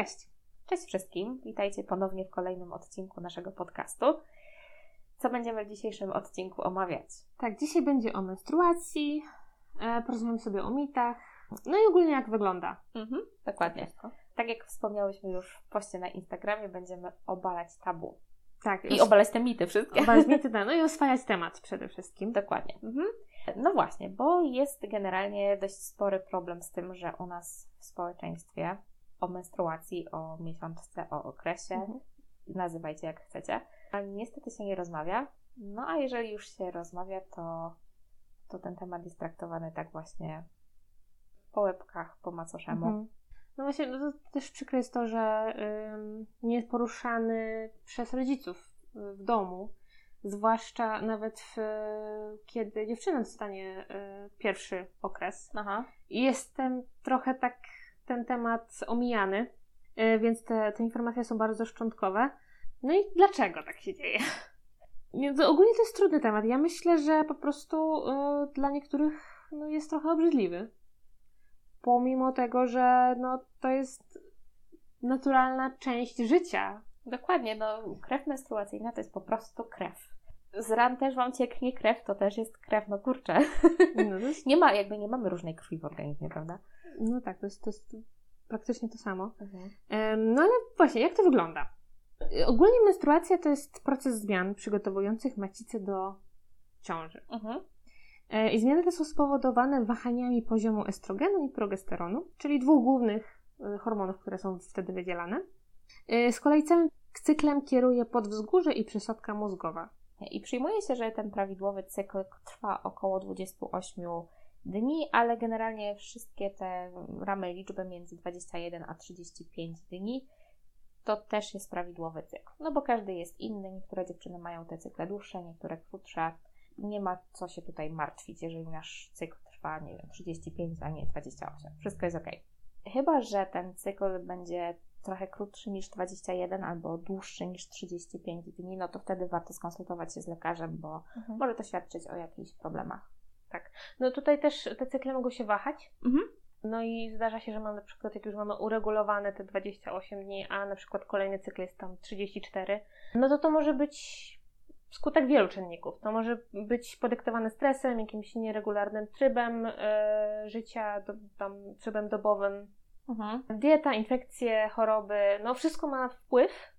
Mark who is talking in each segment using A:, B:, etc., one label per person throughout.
A: Cześć!
B: Cześć wszystkim, witajcie ponownie w kolejnym odcinku naszego podcastu. Co będziemy w dzisiejszym odcinku omawiać?
A: Tak, dzisiaj będzie o menstruacji, e, porozmawiamy sobie o mitach, no i ogólnie jak wygląda.
B: Mhm, dokładnie. Tak jak wspomniałyśmy już w poście na Instagramie, będziemy obalać tabu.
A: Tak,
B: I obalać te mity wszystkie.
A: obalać mity, tak, no i oswajać temat przede wszystkim.
B: Dokładnie. Mhm. No właśnie, bo jest generalnie dość spory problem z tym, że u nas w społeczeństwie o menstruacji, o miesiączce, o okresie,
A: Mhm.
B: nazywajcie jak chcecie, ale niestety się nie rozmawia. No a jeżeli już się rozmawia, to, to ten temat jest traktowany tak właśnie po łebkach, po macoszemu.
A: Mhm. No właśnie, no to też przykre jest to, że ym, nie jest poruszany przez rodziców y, w domu, zwłaszcza nawet w, kiedy dziewczyna dostanie y, pierwszy okres.
B: Aha.
A: I jestem trochę tak ten temat omijany, y, więc te, te informacje są bardzo szczątkowe. No i dlaczego tak się dzieje? To ogólnie to jest trudny temat. Ja myślę, że po prostu y, dla niektórych no, jest trochę obrzydliwy. Pomimo tego, że no, to jest naturalna część życia.
B: Dokładnie, no krew menstruacyjna to jest po prostu krew. Z ran też Wam cieknie krew, to też jest krew, no kurczę.
A: No, jest,
B: Nie ma, jakby nie mamy różnej krwi w organizmie, prawda?
A: No tak, to jest, to jest praktycznie to samo.
B: Mhm.
A: No ale właśnie, jak to wygląda? Y, Ogólnie menstruacja to jest proces zmian przygotowujących macicę do ciąży.
B: Mhm.
A: E, I zmiany te są spowodowane wahaniami poziomu estrogenu i progesteronu, czyli dwóch głównych y, hormonów, które są wtedy wydzielane. E, Z kolei całym cyklem kieruje podwzgórze i przesadzka mózgowa.
B: I przyjmuje się, że ten prawidłowy cykl trwa około 28 dni, ale generalnie wszystkie te ramy liczby między 21 a 35 dni to też jest prawidłowy cykl. No bo każdy jest inny, niektóre dziewczyny mają te cykle dłuższe, niektóre krótsze. Nie ma co się tutaj martwić, jeżeli nasz cykl trwa, nie wiem, 35, a nie 28. Wszystko jest ok. Chyba, że ten cykl będzie trochę krótszy niż 21 albo dłuższy niż 35 dni, no to wtedy warto skonsultować się z lekarzem, bo może to świadczyć o jakichś problemach.
A: No tutaj też te cykle mogą się wahać.
B: Mhm.
A: No i zdarza się, że mamy na przykład, jak już mamy uregulowane te 28 dni, a na przykład kolejny cykl jest tam 34, no to to może być skutek wielu czynników. To może być podyktowane stresem, jakimś nieregularnym trybem e, życia, do, tam trybem dobowym.
B: Mhm.
A: Dieta, infekcje, choroby, no wszystko ma wpływ.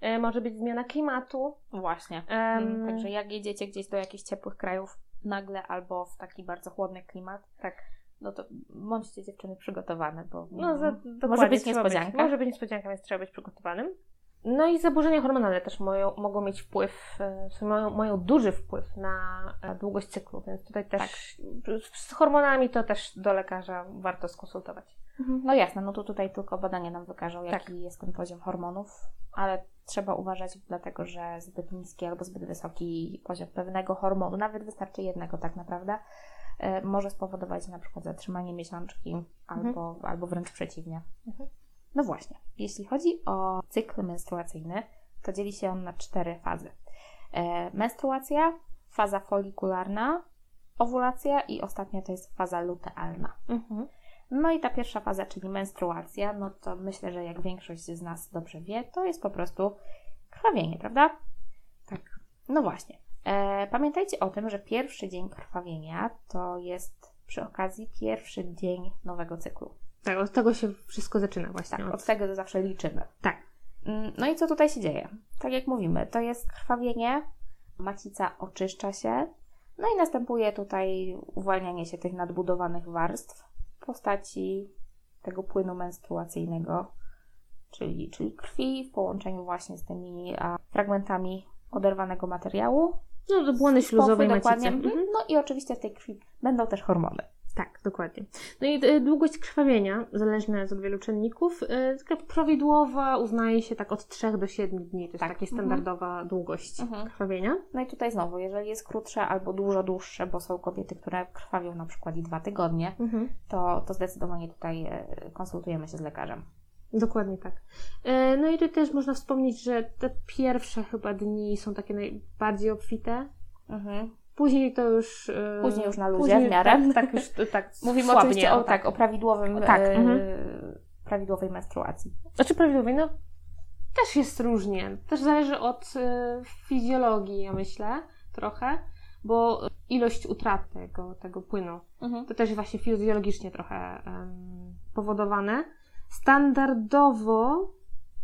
A: E, może być zmiana klimatu.
B: Właśnie.
A: Em,
B: Mm, Także jak jedziecie gdzieś do jakichś ciepłych krajów nagle albo w taki bardzo chłodny klimat,
A: Tak.
B: no to bądźcie dziewczyny przygotowane, bo
A: No, za,
B: może
A: dokładnie,
B: być niespodzianka.
A: może być niespodzianka, więc trzeba być przygotowanym. No i zaburzenia hormonalne też moją, mogą mieć wpływ, e, mają, mają duży wpływ na e, długość cyklu, więc tutaj też
B: Tak.
A: z hormonami to też do lekarza warto skonsultować.
B: Mhm. No jasne, no to tutaj tylko badania nam wykażą, jaki
A: Tak.
B: jest ten poziom hormonów, ale trzeba uważać, dlatego że zbyt niski albo zbyt wysoki poziom pewnego hormonu, nawet wystarczy jednego tak naprawdę, e, może spowodować na przykład zatrzymanie miesiączki albo, albo wręcz przeciwnie.
A: Mhm.
B: No właśnie, jeśli chodzi o cykl menstruacyjny, to dzieli się on na cztery fazy. E, menstruacja, faza folikularna, owulacja i ostatnia to jest faza lutealna.
A: Mhm.
B: No i ta pierwsza faza, czyli menstruacja, no to myślę, że jak większość z nas dobrze wie, to jest po prostu krwawienie, prawda?
A: Tak.
B: No właśnie. E, pamiętajcie o tym, że pierwszy dzień krwawienia to jest przy okazji pierwszy dzień nowego cyklu.
A: Tak, od tego się wszystko zaczyna właśnie.
B: Tak,
A: od-
B: tego zawsze liczymy.
A: tak.
B: Mm, No i co tutaj się dzieje? Tak jak mówimy, to jest krwawienie, macica oczyszcza się, no i następuje tutaj uwalnianie się tych nadbudowanych warstw postaci tego płynu menstruacyjnego, czyli, czyli krwi w połączeniu właśnie z tymi a, fragmentami oderwanego materiału.
A: No do błony śluzowej
B: dokładnie.
A: macicy.
B: Mhm. No i oczywiście w tej krwi będą też hormony.
A: Tak, dokładnie. No i y, długość krwawienia, zależna jest od wielu czynników, taka prawidłowa uznaje się tak od 3 do 7 dni. To jest
B: Tak.
A: taka standardowa długość
B: Mhm.
A: krwawienia.
B: No i tutaj znowu, jeżeli jest krótsze albo dużo dłuższe, bo są kobiety, które krwawią na przykład i dwa tygodnie, to, to zdecydowanie tutaj e, konsultujemy się z lekarzem.
A: Dokładnie tak. E, No i tu też można wspomnieć, że te pierwsze chyba dni są takie najbardziej obfite.
B: Mhm.
A: Później to już... e,
B: Później już na luzie
A: później
B: w miarę.
A: Tak, tak, już, tak
B: Mówimy
A: słabnie,
B: oczywiście o, tak, o prawidłowym
A: Tak,
B: e,
A: mhm.
B: prawidłowej menstruacji?
A: Znaczy prawidłowej, no też jest różnie. Też zależy od y, fizjologii, ja myślę, trochę, bo ilość utrat tego, tego płynu
B: Mhm.
A: to też właśnie fizjologicznie trochę em, powodowane. Standardowo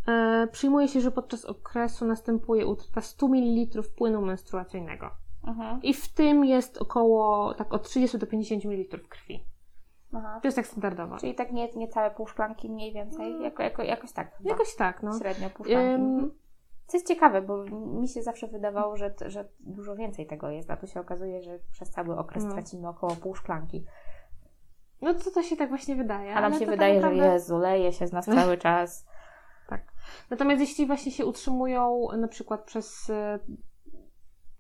A: e, przyjmuje się, że podczas okresu następuje utrata 100 ml płynu menstruacyjnego.
B: Mhm.
A: I w tym jest około tak od 30 do 50 ml krwi.
B: Aha.
A: To jest tak standardowo.
B: Czyli tak nie, nie całe pół szklanki mniej więcej, jako, jako, jakoś tak. chyba.
A: Jakoś tak, no.
B: Średnio pół szklanki.
A: Ym,
B: Mhm. Co jest ciekawe, bo mi się zawsze wydawało, że, że dużo więcej tego jest, a tu się okazuje, że przez cały okres
A: No.
B: tracimy około pół szklanki.
A: No to to się tak właśnie wydaje.
B: A nam się
A: tak
B: wydaje,
A: naprawdę-
B: że Jezu, leje się z nas cały czas.
A: Tak. Natomiast jeśli właśnie się utrzymują na przykład przez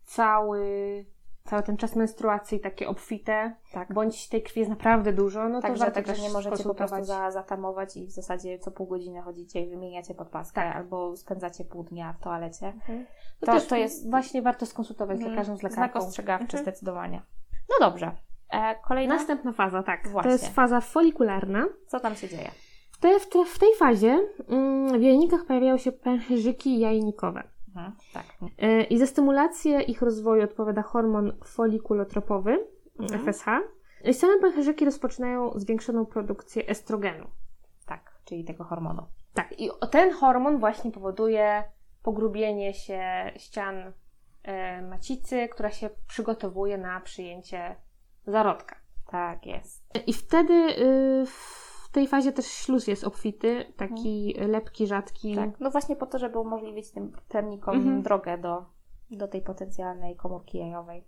A: cały, cały ten czas menstruacji takie obfite,
B: Tak.
A: bądź tej krwi jest naprawdę dużo, no to
B: Także,
A: warto
B: także
A: też
B: nie możecie po prostu za, zatamować i w zasadzie co pół godziny chodzicie i wymieniacie podpaskę
A: Tak.
B: albo spędzacie pół dnia w toalecie.
A: Mhm. To,
B: To-
A: też
B: to jest-
A: właśnie warto skonsultować z
B: Mhm.
A: lekarzem, z
B: Znak
A: lekarką.
B: ostrzegawczy
A: Mhm.
B: zdecydowanie. No dobrze. E, kolejna?
A: Następna faza, tak.
B: Właśnie.
A: To jest faza folikularna.
B: Co tam się dzieje?
A: W, te, w, te, w tej fazie mm, w jajnikach pojawiają się pęcherzyki jajnikowe.
B: Mhm. Tak.
A: E, I za stymulację ich rozwoju odpowiada hormon folikulotropowy,
B: Mhm.
A: FSH. I same pęcherzyki rozpoczynają zwiększoną produkcję estrogenu.
B: Tak, czyli tego hormonu.
A: Tak, i ten hormon właśnie powoduje pogrubienie się ścian e, macicy, która się przygotowuje na przyjęcie zarodka.
B: Tak jest.
A: I wtedy y, w tej fazie też śluz jest obfity, taki lepki, rzadki.
B: Tak. No właśnie po to, żeby umożliwić tym plemnikom
A: Mhm.
B: drogę do, do tej potencjalnej komórki jajowej.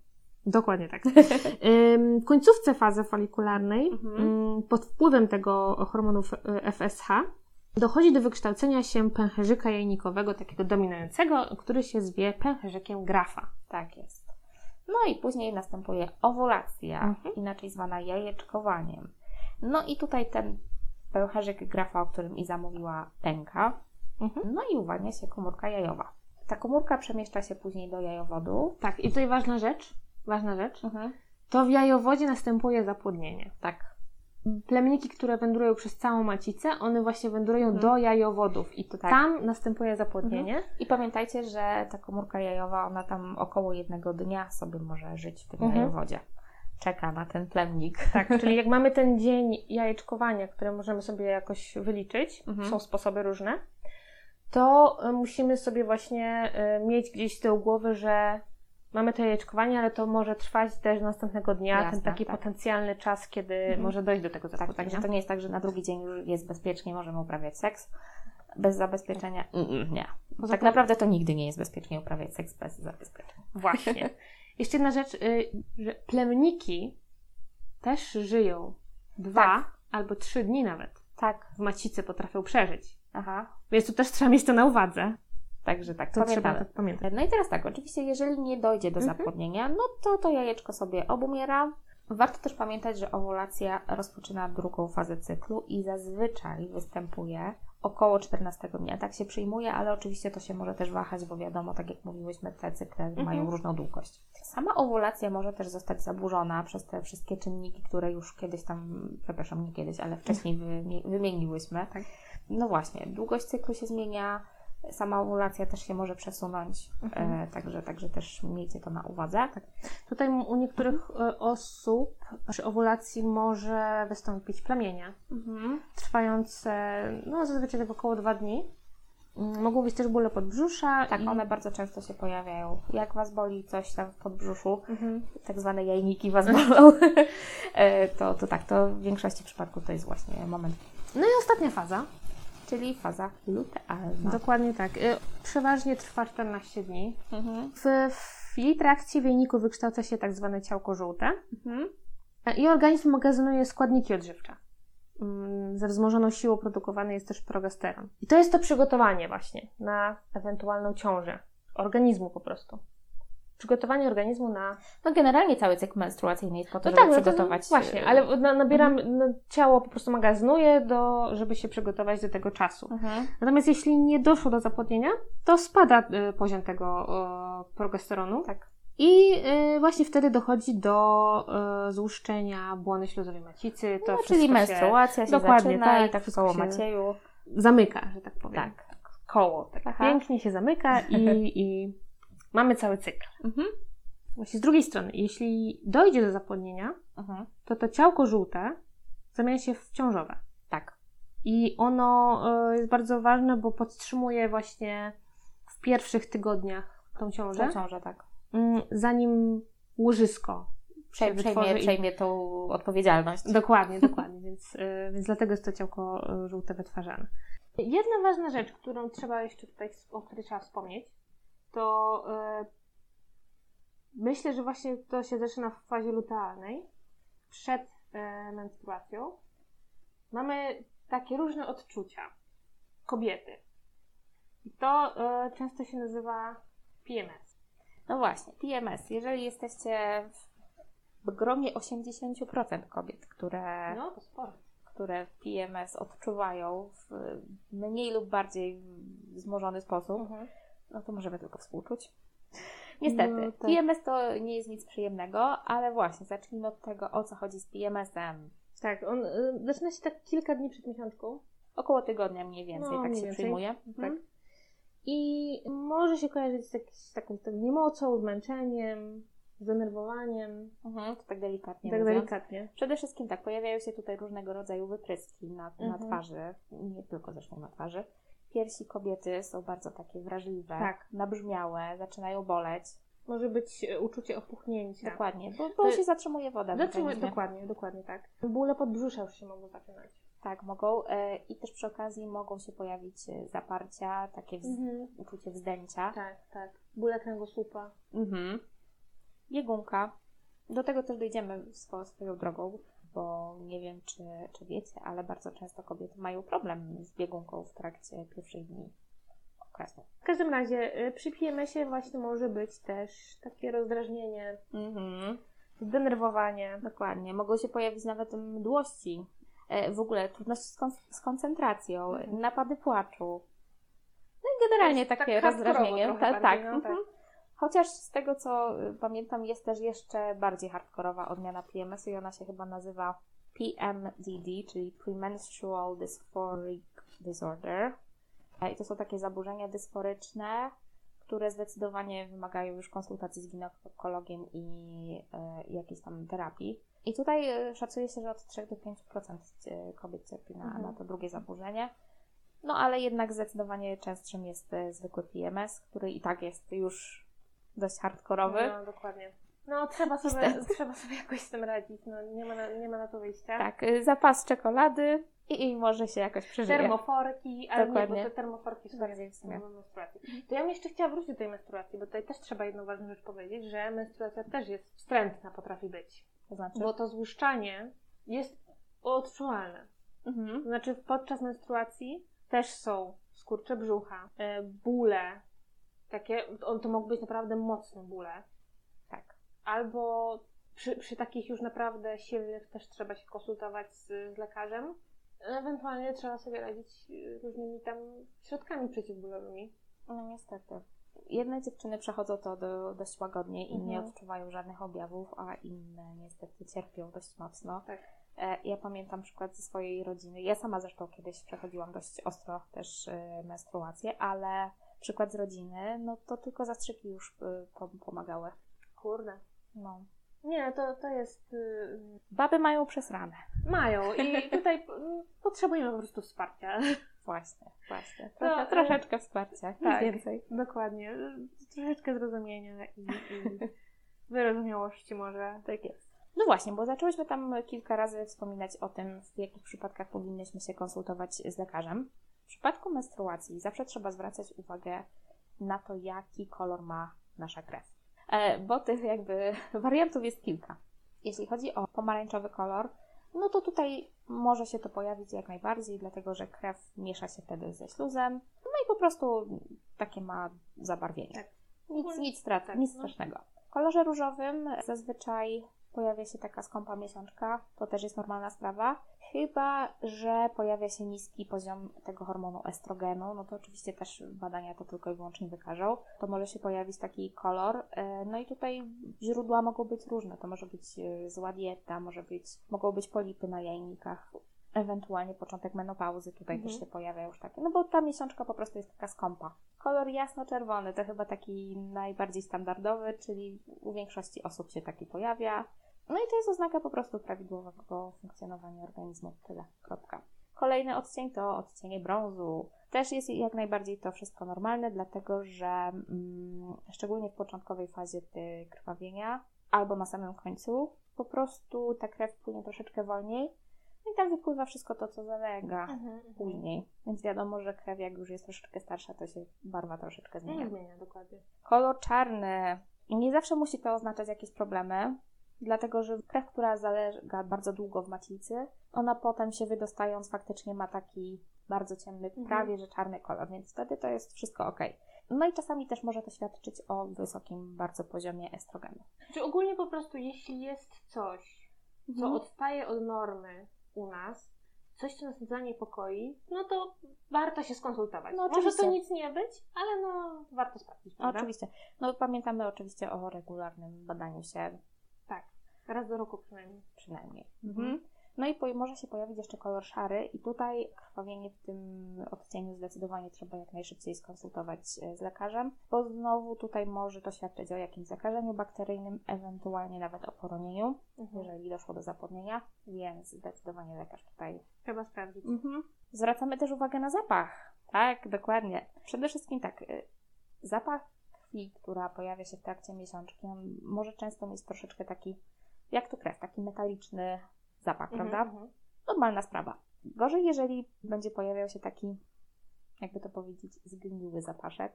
A: Dokładnie tak. W końcówce fazy folikularnej,
B: Mhm.
A: pod wpływem tego hormonu FSH, dochodzi do wykształcenia się pęcherzyka jajnikowego, takiego dominującego, który się zwie pęcherzykiem grafa.
B: Tak jest. No i później następuje owulacja,
A: Mhm.
B: inaczej zwana jajeczkowaniem. No i tutaj ten pęcherzyk grafa, o którym Iza mówiła, pęka.
A: Mhm.
B: No i uwalnia się komórka jajowa. Ta komórka przemieszcza się później do jajowodu.
A: Tak, i tutaj ważna rzecz, ważna rzecz,
B: Mhm.
A: to w jajowodzie następuje zapłodnienie.
B: Tak.
A: Plemniki, które wędrują przez całą macicę, one właśnie wędrują
B: Mhm.
A: do jajowodów i to
B: Tak.
A: tam następuje zapłodnienie.
B: I pamiętajcie, że ta komórka jajowa, ona tam około jednego dnia sobie może żyć w tym
A: Mhm.
B: jajowodzie. Czeka na ten plemnik.
A: Tak, czyli jak mamy ten dzień jajeczkowania, który możemy sobie jakoś wyliczyć,
B: Mhm.
A: są sposoby różne, to y, musimy sobie właśnie y, mieć gdzieś z tyłu głowy, że mamy to jajeczkowanie, ale to może trwać też następnego dnia,
B: Jasne,
A: ten taki
B: tak.
A: potencjalny czas, kiedy
B: Mhm.
A: może dojść do tego
B: Tak,
A: zapłodnienia.
B: także to nie jest tak, że na drugi dzień już jest bezpiecznie, możemy uprawiać seks bez zabezpieczenia. Mm, nie.
A: Poza
B: tak naprawdę to nigdy nie jest bezpiecznie uprawiać seks bez zabezpieczenia.
A: Właśnie. Jeszcze jedna rzecz, y, że plemniki też żyją dwa
B: Tak.
A: albo trzy dni nawet.
B: Tak.
A: W macicy potrafią przeżyć.
B: Aha.
A: Więc tu też trzeba mieć to na uwadze.
B: Także tak,
A: To trzeba
B: pamiętamy.
A: tak pamiętać.
B: No i teraz tak, oczywiście, jeżeli nie dojdzie do
A: Mhm.
B: zapłodnienia, no to to jajeczko sobie obumiera. Warto też pamiętać, że owulacja rozpoczyna drugą fazę cyklu i zazwyczaj występuje około 14 dnia. Tak się przyjmuje, ale oczywiście to się może też wahać, bo wiadomo, tak jak mówiłyśmy, te cykle mają różną długość. Sama owulacja może też zostać zaburzona przez te wszystkie czynniki, które już kiedyś tam, przepraszam, nie kiedyś, ale wcześniej wymi- wymieniłyśmy.
A: Tak.
B: No właśnie, długość cyklu się zmienia, sama owulacja też się może przesunąć,
A: Mhm.
B: e, także, także też miejcie to na uwadze.
A: Tutaj m- u niektórych e, osób przy owulacji może wystąpić plamienia,
B: Mhm.
A: trwające no zazwyczaj tak około dwa dni. Mm, Mogą być też bóle podbrzusza.
B: Tak,
A: i...
B: one bardzo często się pojawiają. Jak Was boli coś tam w podbrzuszu,
A: Mhm.
B: tak zwane jajniki Was bolą, e, to, to tak, to w większości przypadków to jest właśnie moment,
A: No i ostatnia faza.
B: Czyli faza lutealna.
A: Dokładnie tak. Y, Przeważnie trwa 14 dni.
B: Mhm.
A: W, w jej trakcie w jajniku wykształca się tak zwane ciałko żółte
B: Mhm.
A: e, i organizm magazynuje składniki odżywcze. Mm, Ze wzmożoną siłą produkowany jest też progesteron. I to jest to przygotowanie właśnie na ewentualną ciążę organizmu po prostu. Przygotowanie organizmu na.
B: No generalnie cały cykl menstruacyjny jest po to,
A: No
B: żeby
A: tak, no to
B: przygotować...
A: Właśnie,
B: e,
A: ale na, nabieram, no, ciało po prostu magazynuje, do, żeby się przygotować do tego czasu.
B: Mhm.
A: Natomiast jeśli nie doszło do zapłodnienia, to spada y, poziom tego o, progesteronu.
B: Tak.
A: I y, właśnie wtedy dochodzi do y, złuszczenia błony śluzowej macicy. To
B: No, czyli
A: się
B: menstruacja się
A: dokładnie,
B: zaczyna
A: tak,
B: i tak koło Macieju.
A: zamyka, że tak powiem.
B: Tak.
A: Koło. Tak
B: Aha.
A: pięknie się zamyka i, i mamy cały cykl.
B: Mhm.
A: Właśnie z drugiej strony, jeśli dojdzie do zapłodnienia,
B: Mhm.
A: to to ciałko żółte zamienia się w ciążowe.
B: Tak.
A: I ono y, jest bardzo ważne, bo podtrzymuje właśnie w pierwszych tygodniach tą ciążę,
B: To ciąża, tak.
A: mm, zanim łożysko
B: przejmie,
A: i-
B: przejmie tą odpowiedzialność.
A: Dokładnie, dokładnie, więc, y, więc dlatego jest to ciałko y, żółte wytwarzane. Jedna ważna rzecz, którą trzeba jeszcze tutaj, o której trzeba wspomnieć, to y, myślę, że właśnie to się zaczyna w fazie lutealnej, przed y, menstruacją. Mamy takie różne odczucia kobiety. I to y, często się nazywa PMS.
B: No właśnie, PMS. Jeżeli jesteście w gromie 80% kobiet, które,
A: No, to sporo.
B: które PMS odczuwają w mniej lub bardziej wzmożony sposób,
A: Mhm.
B: No to możemy tylko współczuć. Niestety,
A: No, tak.
B: PMS to nie jest nic przyjemnego, ale właśnie, zacznijmy od tego, o co chodzi z PMS-em.
A: Tak, on y, zaczyna się tak kilka dni przed miesiączką.
B: Około tygodnia mniej więcej,
A: No,
B: tak
A: mniej
B: się
A: więcej.
B: przyjmuje.
A: Tak.
B: Tak.
A: I może się kojarzyć z, jak, z taką z niemocą, zmęczeniem, zdenerwowaniem.
B: Mhm, to tak delikatnie
A: tak
B: mówiąc.
A: delikatnie.
B: Przede wszystkim tak, pojawiają się tutaj różnego rodzaju wypryski na, na
A: Mhm.
B: twarzy, nie tylko zresztą na twarzy. Piersi kobiety są bardzo takie wrażliwe,
A: Tak.
B: nabrzmiałe, zaczynają boleć.
A: Może być e, uczucie opuchnięcia.
B: Dokładnie, bo, bo
A: To-
B: się zatrzymuje woda
A: Zatrzymuje, dokładnie, dokładnie tak. Bóle podbrzusza już się mogą zaczynać.
B: Tak, mogą. E, I też przy okazji mogą się pojawić e, zaparcia, takie wz-
A: Mhm.
B: uczucie wzdęcia.
A: Tak, tak. Bóle kręgosłupa.
B: Mhm. Biegunka. Do tego też dojdziemy swo, swoją drogą, bo nie wiem, czy, czy wiecie, ale bardzo często kobiety mają problem z biegunką w trakcie pierwszych dni okresu.
A: W każdym razie y, przy PMS-ie właśnie może być też takie rozdrażnienie,
B: Mhm.
A: zdenerwowanie.
B: Dokładnie. Mogą się pojawić nawet mdłości. E, w ogóle trudności z, kon- z koncentracją,
A: Mhm.
B: napady płaczu. No i generalnie
A: Tak-
B: takie
A: tak
B: rozdrażnienie.
A: trochę
B: Ta,
A: bardziej,
B: tak.
A: no tak.
B: Chociaż z tego co y, pamiętam, jest też jeszcze bardziej hardkorowa odmiana PMS-u i ona się chyba nazywa PMDD, czyli Premenstrual Dysphoric Disorder. E, I to są takie zaburzenia dysforyczne, które zdecydowanie wymagają już konsultacji z ginekologiem i e, jakiejś tam terapii. I tutaj e, szacuje się, że od 3 do 5% cie- kobiet cierpi na,
A: Mhm.
B: na to drugie zaburzenie. No ale jednak zdecydowanie częstszym jest zwykły PMS, który i tak jest już dość hardkorowy.
A: No, dokładnie. No, trzeba sobie, trzeba sobie jakoś z tym radzić. No, nie, ma na, nie ma na to wyjścia.
B: Tak, y, zapas czekolady i, i może się jakoś przeżyje.
A: Termoforki, ale
B: Dokładnie.
A: nie, bo te termoforki są
B: Bardziej w sumie.
A: To ja bym jeszcze chciała wrócić do tej menstruacji, bo tutaj też trzeba jedną ważną rzecz powiedzieć, że menstruacja też jest wstrętna, potrafi być.
B: To znaczy?
A: Bo to złuszczanie jest odczuwalne.
B: Mhm.
A: To znaczy podczas menstruacji też są skurcze brzucha, e, bóle, takie, to, to mogą być naprawdę mocne bóle.
B: Tak.
A: Albo przy, przy takich już naprawdę silnych też trzeba się konsultować z, z lekarzem. Ewentualnie trzeba sobie radzić y, różnymi tam środkami przeciwbólowymi.
B: No niestety. Jedne dziewczyny przechodzą to do, dość łagodnie i nie
A: Mhm.
B: odczuwają żadnych objawów, a inne niestety cierpią dość mocno.
A: Tak.
B: E, Ja pamiętam przykład ze swojej rodziny. Ja sama zresztą kiedyś przechodziłam dość ostro też e, menstruację, ale przykład z rodziny, no to tylko zastrzyki już pom- pomagały.
A: Kurde.
B: No.
A: Nie, to, to jest... y,
B: Baby mają przesrane.
A: mają i tutaj potrzebujemy po prostu wsparcia.
B: Właśnie, właśnie.
A: No,
B: Trosze,
A: e,
B: troszeczkę wsparcia, nic
A: tak.
B: więcej.
A: Dokładnie. Troszeczkę zrozumienia i, i wyrozumiałości może.
B: Tak jest. No właśnie, bo zaczęłyśmy tam kilka razy wspominać o tym, w jakich przypadkach powinnyśmy się konsultować z lekarzem. W przypadku menstruacji zawsze trzeba zwracać uwagę na to, jaki kolor ma nasza krew. E, bo tych jakby wariantów jest kilka. Jeśli chodzi o pomarańczowy kolor, no to tutaj może się to pojawić jak najbardziej, dlatego że krew miesza się wtedy ze śluzem, no i po prostu takie ma zabarwienie.
A: Tak.
B: Nic, nic, strat,
A: Tak,
B: nic
A: no.
B: strasznego. W kolorze różowym zazwyczaj pojawia się taka skąpa miesiączka, to też jest normalna sprawa. Chyba, że pojawia się niski poziom tego hormonu estrogenu, no to oczywiście też badania to tylko i wyłącznie wykażą. To może się pojawić taki kolor. E, no i tutaj źródła mogą być różne. To może być e, zła dieta, może być, mogą być polipy na jajnikach, ewentualnie początek menopauzy. Tutaj
A: Mhm.
B: też się pojawia już takie, no bo ta miesiączka po prostu jest taka skąpa. Kolor jasno-czerwony to chyba taki najbardziej standardowy, czyli u większości osób się taki pojawia. No i to jest oznaka po prostu prawidłowego funkcjonowania organizmu. Tyle. Kropka. Kolejny odcień to odcienie brązu. Też jest jak najbardziej to wszystko normalne, dlatego że mm, szczególnie w początkowej fazie krwawienia albo na samym końcu po prostu ta krew płynie troszeczkę wolniej no i tam wypływa wszystko to, co zalega
A: Mhm.
B: później. Więc wiadomo, że krew jak już jest troszeczkę starsza, to się barwa troszeczkę zmienia.
A: Nie zmienia, dokładnie.
B: Kolor czarny. I nie zawsze musi to oznaczać jakieś problemy, dlatego że krew, która zalega bardzo długo w macicy, ona potem się wydostając faktycznie ma taki bardzo ciemny,
A: Mhm.
B: prawie że czarny kolor, więc wtedy to jest wszystko ok. No i czasami też może to świadczyć o wysokim bardzo poziomie estrogenu.
A: Czy ogólnie po prostu, jeśli jest coś, co
B: Mhm.
A: odstaje od normy u nas, coś, co nas zaniepokoi, no to warto się skonsultować.
B: No,
A: Może to nic nie być, ale no warto sprawdzić, prawda?
B: Oczywiście. No pamiętamy oczywiście o regularnym badaniu się.
A: Raz do roku przynajmniej.
B: przynajmniej.
A: Mhm.
B: Mhm. No i po, może się pojawić jeszcze kolor szary i tutaj krwawienie w tym odcieniu zdecydowanie trzeba jak najszybciej skonsultować e, z lekarzem, bo znowu tutaj może to świadczyć o jakimś zakażeniu bakteryjnym, ewentualnie nawet o poronieniu,
A: Mhm.
B: jeżeli doszło do zapłodnienia, więc zdecydowanie lekarz tutaj.
A: Trzeba sprawdzić.
B: Mhm. Zwracamy też uwagę na zapach. Tak, dokładnie. Przede wszystkim tak, y, zapach krwi, która pojawia się w trakcie miesiączki, on może często mieć troszeczkę taki, jak to krew, taki metaliczny zapach,
A: Mhm,
B: prawda?
A: mhm.
B: Normalna sprawa. Gorzej, jeżeli będzie pojawiał się taki, jakby to powiedzieć, zgniły zapaszek,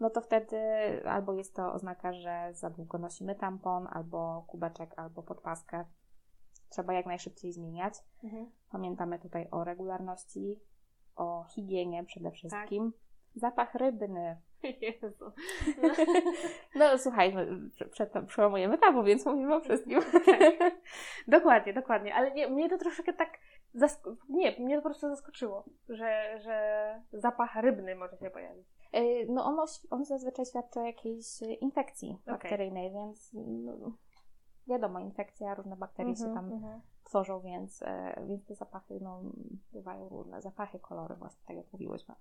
B: no to wtedy albo jest to oznaka, że za długo nosimy tampon, albo kubeczek, albo podpaskę. Trzeba jak najszybciej zmieniać.
A: Mhm.
B: Pamiętamy tutaj o regularności, o higienie przede wszystkim. Zapach rybny.
A: Jezu.
B: No słuchaj, my prze- prze- przełamujemy tabu, więc mówimy o wszystkim.
A: Dokładnie, dokładnie. Ale nie, mnie to troszeczkę tak. Zask- nie, mnie to po prostu zaskoczyło, że, że zapach rybny może się pojawić.
B: Y, No ono, on zazwyczaj świadczy o jakiejś infekcji
A: Okej.
B: bakteryjnej, więc no, wiadomo, infekcja, różne bakterie się tam
A: mhm.
B: tworzą, więc, e, więc te zapachy no, bywają różne. Zapachy, kolory, właśnie tak jak mówiłyśmy.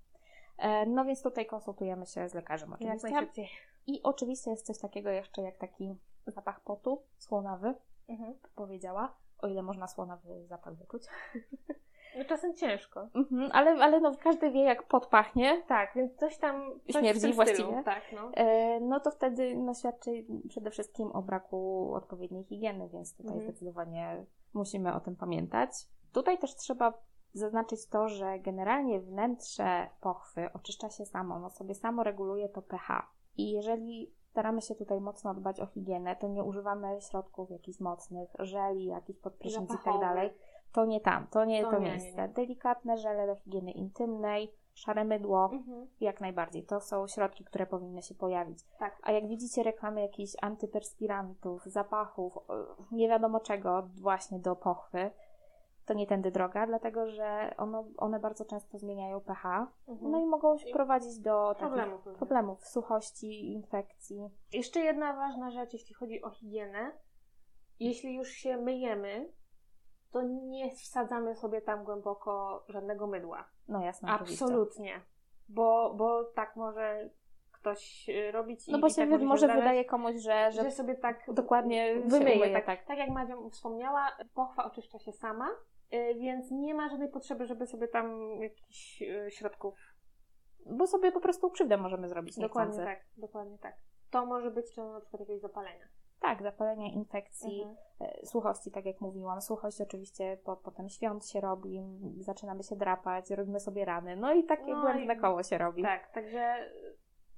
B: E, No więc tutaj konsultujemy się z lekarzem
A: Jak
B: oczywiście.
A: najszybciej.
B: I oczywiście jest coś takiego jeszcze jak taki zapach potu, słonawy,
A: Mhm.
B: powiedziała, o ile można słonawy zapach wyczuć.
A: No czasem ciężko.
B: Mhm, ale, ale no każdy wie jak pot pachnie,
A: Tak, więc coś tam. Coś
B: Śmierdzi właściwie.
A: Stylu. Tak, no.
B: e, no to wtedy no, świadczy przede wszystkim o braku odpowiedniej higieny, więc tutaj
A: Mhm.
B: zdecydowanie musimy o tym pamiętać. Tutaj też trzeba zaznaczyć to, że generalnie wnętrze pochwy oczyszcza się samo, ono sobie samo reguluje to pH. I jeżeli staramy się tutaj mocno dbać o higienę, to nie używamy środków jakichś mocnych, żeli, jakichś podprysznic i tak dalej. To nie tam, to nie
A: To
B: to,
A: nie, nie,
B: miejsce.
A: nie.
B: Delikatne żele do higieny intymnej, szare mydło,
A: Mhm.
B: jak najbardziej. To są środki, które powinny się pojawić.
A: Tak.
B: A jak widzicie reklamy jakichś antyperspirantów, zapachów, e, nie wiadomo czego, właśnie do pochwy, to nie tędy droga, dlatego że ono, one bardzo często zmieniają pH,
A: Mhm.
B: no i mogą
A: I
B: prowadzić do
A: Problemów
B: takich problemów, suchości, infekcji.
A: Jeszcze jedna ważna rzecz, jeśli chodzi o higienę. Jeśli już się myjemy, to nie wsadzamy sobie tam głęboko żadnego mydła.
B: No jasne, oczywiście.
A: Absolutnie. Bo, bo tak może ktoś y, robić i
B: No bo
A: i
B: się
A: tak
B: może
A: zdarzyć,
B: wydaje komuś, że,
A: że,
B: że
A: sobie tak
B: dokładnie się
A: wymyje. tak,
B: tak.
A: tak jak Madzia wspomniała, pochwa oczyszcza się sama, więc nie ma żadnej potrzeby, żeby sobie tam jakichś y, środków.
B: bo sobie po prostu krzywdę możemy zrobić
A: Dokładnie tak, dokładnie tak. To może być to na przykład jakieś zapalenia.
B: Tak, zapalenia, infekcji,
A: Mhm.
B: e, suchości, tak jak mówiłam. Suchość oczywiście po, potem świąt się robi, zaczynamy się drapać, robimy sobie rany, no i takie
A: No
B: błędne
A: i-
B: koło się robi.
A: Tak, także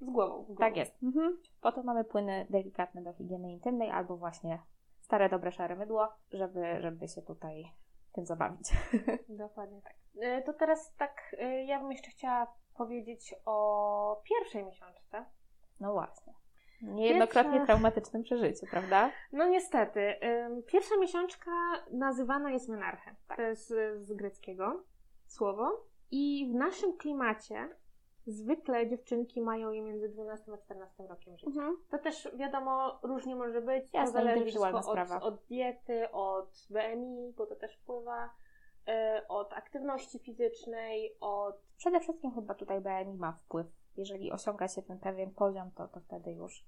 A: z głową. Z głową.
B: Tak jest. Mhm. Po to mamy płyny delikatne do higieny intymnej albo właśnie stare, dobre, szare mydło, żeby, żeby się tutaj tym zabawić.
A: Dokładnie tak. Y, To teraz tak, y, ja bym jeszcze chciała powiedzieć o pierwszej miesiączce.
B: No właśnie. Niejednokrotnie
A: Pierwsza-
B: traumatycznym przeżyciu, prawda?
A: No niestety. Pierwsza miesiączka nazywana jest menarche. To jest z greckiego słowo. I w naszym klimacie zwykle dziewczynki mają je między 12 a 14 rokiem życia. To też wiadomo, różnie może być.
B: Jasne,
A: to zależy wszystko od,
B: sprawa.
A: od diety, od BMI, bo to też wpływa, y, od aktywności fizycznej, od
B: Przede wszystkim chyba tutaj BMI ma wpływ. Jeżeli osiąga się ten pewien poziom, to, to wtedy już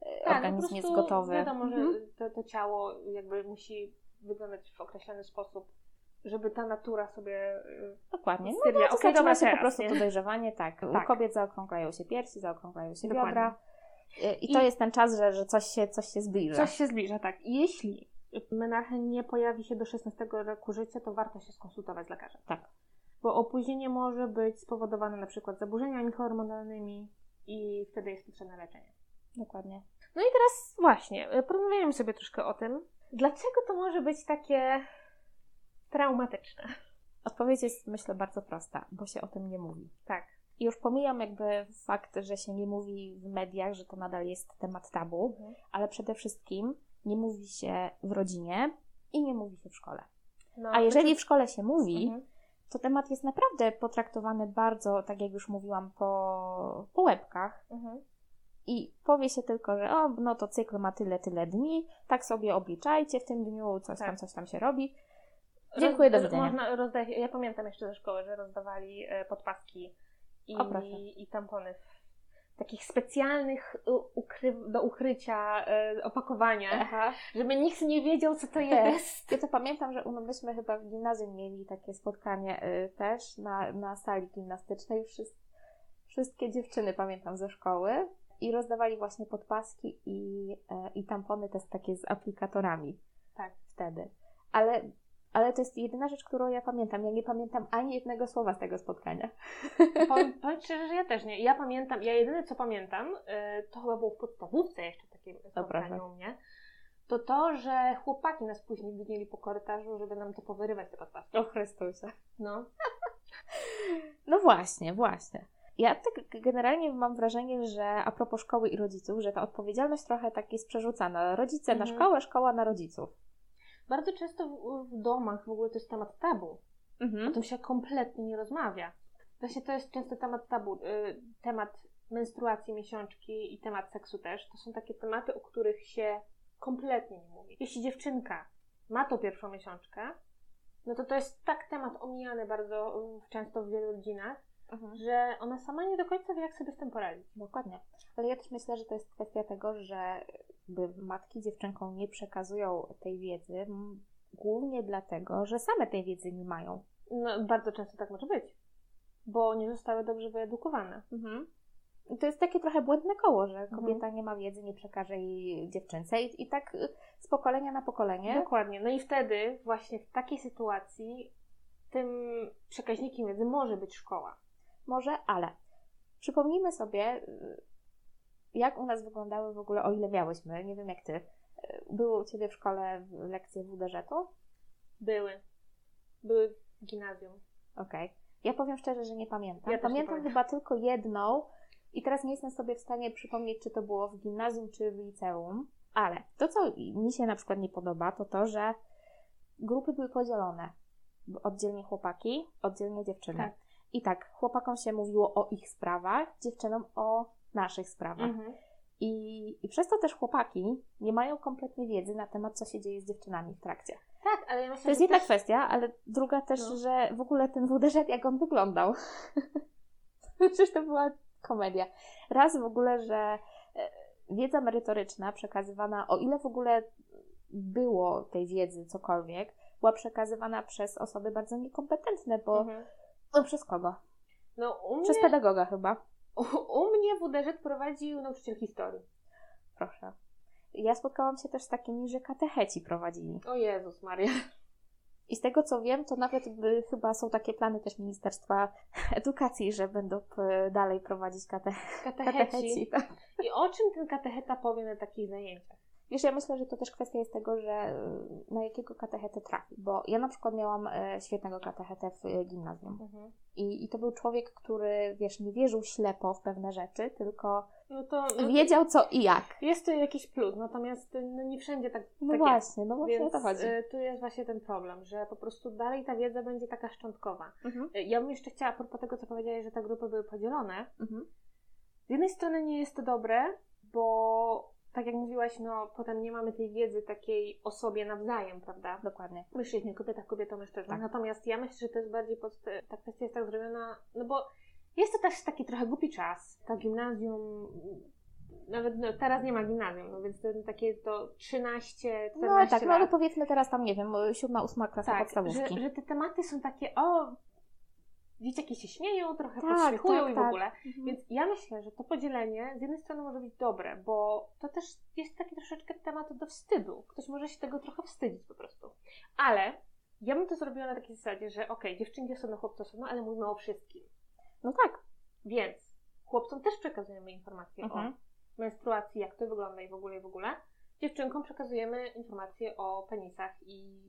B: e,
A: Tak,
B: organizm
A: po
B: jest gotowy.
A: Wiadomo,
B: Mhm.
A: że to, to ciało jakby musi wyglądać w określony sposób, żeby ta natura sobie. y,
B: Dokładnie. No, no,
A: dobra,
B: się
A: teraz,
B: po prostu
A: nie?
B: to dojrzewanie, tak.
A: Tak.
B: U kobiet zaokrąglają się piersi, zaokrąglają się
A: Dokładnie.
B: biodra. I to
A: I-
B: jest ten czas, że, że coś, się, coś się zbliża.
A: Coś się zbliża, tak. I Jeśli menarche nie pojawi się do 16 roku życia, to warto się skonsultować z lekarzem.
B: Tak.
A: Bo opóźnienie może być spowodowane na przykład zaburzeniami hormonalnymi i wtedy jest potrzebne leczenie.
B: Dokładnie.
A: No i teraz właśnie, y, porozmawiajmy sobie troszkę o tym, dlaczego to może być takie traumatyczne.
B: Odpowiedź jest, myślę, bardzo prosta, bo się o tym nie mówi.
A: Tak.
B: I już pomijam jakby fakt, że się nie mówi w mediach, że to nadal jest temat tabu, ale przede wszystkim nie mówi się w rodzinie i nie mówi się w szkole.
A: No,
B: A jeżeli w szkole się mówi,
A: Mhm.
B: to temat jest naprawdę potraktowany bardzo, tak jak już mówiłam, po, po łebkach.
A: Mhm.
B: I powie się tylko, że o, no to cykl ma tyle, tyle dni, tak sobie obliczajcie w tym dniu, coś tam,
A: Tak.
B: coś tam się robi. Dziękuję, do
A: Roz-
B: widzenia.
A: Można rozdać, ja pamiętam jeszcze ze szkoły, że rozdawali e, podpaski i,
B: O,
A: i tampony w takich specjalnych ukry, do ukrycia e, opakowaniach,
B: Aha.
A: żeby nikt nie wiedział, co to jest.
B: Ja to pamiętam, że myśmy chyba w gimnazjum mieli takie spotkanie y, też na, na sali gimnastycznej. Wszys- wszystkie dziewczyny pamiętam ze szkoły i rozdawali właśnie podpaski i, e, i tampony też takie z aplikatorami.
A: Tak.
B: Wtedy. Ale, ale to jest jedyna rzecz, którą ja pamiętam. Ja nie pamiętam ani jednego słowa z tego spotkania.
A: Powiem, powiem szczerze, że ja też nie. Ja pamiętam, ja jedyne co pamiętam, e, to chyba było w podstawówce jeszcze takie spotkanie
B: proszę.
A: u mnie, to to, że chłopaki nas później widzieli po korytarzu, żeby nam to powyrywać te podpaski.
B: O Chrystusie.
A: No.
B: No właśnie, właśnie. Ja tak generalnie mam wrażenie, że a propos szkoły i rodziców, że ta odpowiedzialność trochę tak jest przerzucana. Rodzice na
A: Mhm.
B: szkołę, szkoła na rodziców.
A: Bardzo często w, w domach w ogóle to jest temat tabu. O
B: Mhm.
A: tym się kompletnie nie rozmawia. Właśnie to jest często temat tabu. Y, temat menstruacji, miesiączki i temat seksu też. To są takie tematy, o których się kompletnie nie mówi. Jeśli dziewczynka ma tą pierwszą miesiączkę, no to to jest tak temat omijany bardzo często w wielu rodzinach,
B: Mhm.
A: że ona sama nie do końca wie, jak sobie z tym poradzić.
B: Dokładnie. Ale ja też myślę, że to jest kwestia tego, że jakby matki dziewczynkom nie przekazują tej wiedzy, głównie dlatego, że same tej wiedzy nie mają.
A: No, bardzo często tak może być, bo nie zostały dobrze wyedukowane.
B: Mhm. I to jest takie trochę błędne koło, że kobieta nie ma wiedzy, nie przekaże jej dziewczynce i, i tak y, z pokolenia na pokolenie.
A: Dokładnie. No i wtedy właśnie w takiej sytuacji tym przekaźnikiem wiedzy może być szkoła.
B: Może, ale przypomnijmy sobie, y, jak u nas wyglądały w ogóle, o ile miałyśmy, nie wiem jak ty, y, były u ciebie w szkole lekcje WDŻ-u?
A: Były. Były w gimnazjum.
B: Okej. Ja powiem szczerze, że nie pamiętam.
A: Ja nie
B: pamiętam
A: pamiętam.
B: chyba tylko jedną i teraz nie jestem sobie w stanie przypomnieć, czy to było w gimnazjum, czy w liceum, ale to, co mi się na przykład nie podoba, to to, że grupy były podzielone. Oddzielnie chłopaki, oddzielnie dziewczyny.
A: Tak.
B: I tak, chłopakom się mówiło o ich sprawach, dziewczynom o naszych sprawach.
A: Mhm.
B: I, I przez to też chłopaki nie mają kompletnie wiedzy na temat, co się dzieje z dziewczynami w trakcie.
A: Tak, ale ja myślę,
B: To jest jedna
A: też...
B: kwestia, ale druga też,
A: No.
B: że w ogóle ten WDŻ, jak on wyglądał. Przecież to była komedia. Raz w ogóle, że e, wiedza merytoryczna przekazywana, o ile w ogóle było tej wiedzy cokolwiek, była przekazywana przez osoby bardzo niekompetentne, bo
A: Mhm.
B: no, przez kogo?
A: No u mnie,
B: Przez pedagoga chyba.
A: U, u mnie WDŻ prowadził nauczyciel historii.
B: Proszę. Ja spotkałam się też z takimi, że katecheci prowadzili.
A: O Jezus Maria.
B: I z tego co wiem, to nawet by, chyba są takie plany też Ministerstwa Edukacji, że będą p- dalej prowadzić kate-
A: Katecheci.
B: katecheci. Tak.
A: I o czym ten katecheta powie na takich zajęciach?
B: Wiesz, ja myślę, że to też kwestia jest tego, że y, na jakiego katechetę trafi, bo ja na przykład miałam e, świetnego katechetę w e, gimnazjum
A: Mhm.
B: I, i to był człowiek, który, wiesz, nie wierzył ślepo w pewne rzeczy, tylko
A: No to no,
B: wiedział co i jak.
A: jest to jakiś plus, natomiast no, nie wszędzie tak,
B: No
A: tak jest.
B: właśnie, no właśnie
A: Więc
B: o to chodzi.
A: y, tu jest właśnie ten problem, że po prostu dalej ta wiedza będzie taka szczątkowa.
B: Mhm.
A: Y, Ja bym jeszcze chciała, a propos tego, co powiedziałeś, że te grupy były podzielone.
B: Mhm.
A: Z jednej strony nie jest to dobre, bo tak jak mówiłaś, no potem nie mamy tej wiedzy takiej o sobie nawzajem, prawda?
B: Dokładnie.
A: Mężczyźnie, kobieta, kobieta, mężczyzna.
B: Tak.
A: Natomiast ja myślę, że to jest bardziej pod, ta kwestia jest tak zrobiona, no bo jest to też taki trochę głupi czas. To gimnazjum, nawet no, teraz nie ma gimnazjum, no więc to takie to 13, 14
B: No tak, no ale
A: lat.
B: powiedzmy teraz tam, nie wiem, siódma, ósma klasa
A: tak,
B: podstawówki.
A: że, że te tematy są takie, o, dzieciaki się śmieją, trochę
B: Tak,
A: podśmiechują
B: tak,
A: i w
B: tak.
A: ogóle.
B: Mhm.
A: Więc ja myślę, że to podzielenie z jednej strony może być dobre, bo to też jest taki troszeczkę temat do wstydu. Ktoś może się tego trochę wstydzić po prostu. Ale ja bym to zrobiła na takiej zasadzie, że okej, dziewczynki osobno, chłopcy osobno, ale mówimy o wszystkim.
B: No tak.
A: Więc chłopcom też przekazujemy informacje
B: Mhm.
A: o menstruacji, jak to wygląda i w ogóle, i w ogóle. Dziewczynkom przekazujemy informacje o penisach i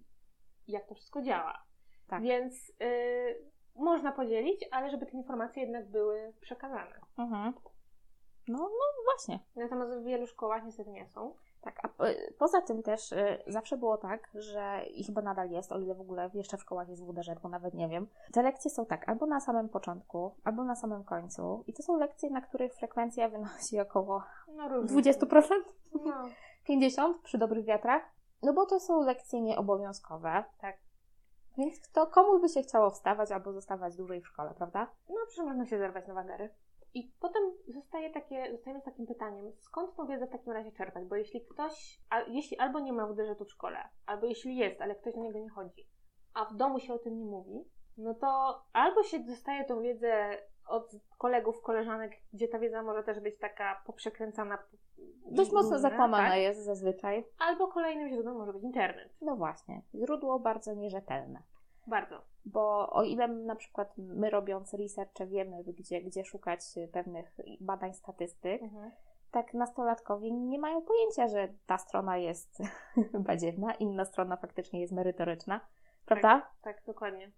A: jak to wszystko działa.
B: Tak.
A: Więc y, można podzielić, ale żeby te informacje jednak były przekazane.
B: Mhm. No, no właśnie.
A: Natomiast w wielu szkołach niestety nie są.
B: Tak, a po- poza tym też y, zawsze było tak, że i chyba nadal jest, o ile w ogóle jeszcze w szkołach jest WDŻ, bo nawet nie wiem. Te lekcje są tak, albo na samym początku, albo na samym końcu. I to są lekcje, na których frekwencja wynosi około
A: No różnie.
B: 20%,
A: No,
B: 50% przy dobrych wiatrach. No bo to są lekcje nieobowiązkowe.
A: Tak.
B: Więc kto, komu by się chciało wstawać albo zostawać dłużej w szkole, prawda?
A: no przecież można się zerwać na wagery. I potem zostaje takie, zostajemy z takim pytaniem, skąd tą wiedzę w takim razie czerpać? Bo jeśli ktoś, a, jeśli albo nie ma WDŻ-u w szkole, albo jeśli jest, ale ktoś do niego nie chodzi, a w domu się o tym nie mówi, no to albo się dostaje tą wiedzę od kolegów, koleżanek, gdzie ta wiedza może też być taka poprzekręcana.
B: Dość mocno zakłamana
A: tak?
B: jest zazwyczaj.
A: Albo kolejnym źródłem może być internet.
B: No właśnie, źródło bardzo nierzetelne.
A: Bardzo.
B: Bo o ile na przykład my robiąc researche wiemy, gdzie, gdzie szukać pewnych badań statystyk, tak nastolatkowie nie mają pojęcia, że ta strona jest badziewna, inna strona faktycznie jest merytoryczna. Prawda?
A: Tak, dokładnie.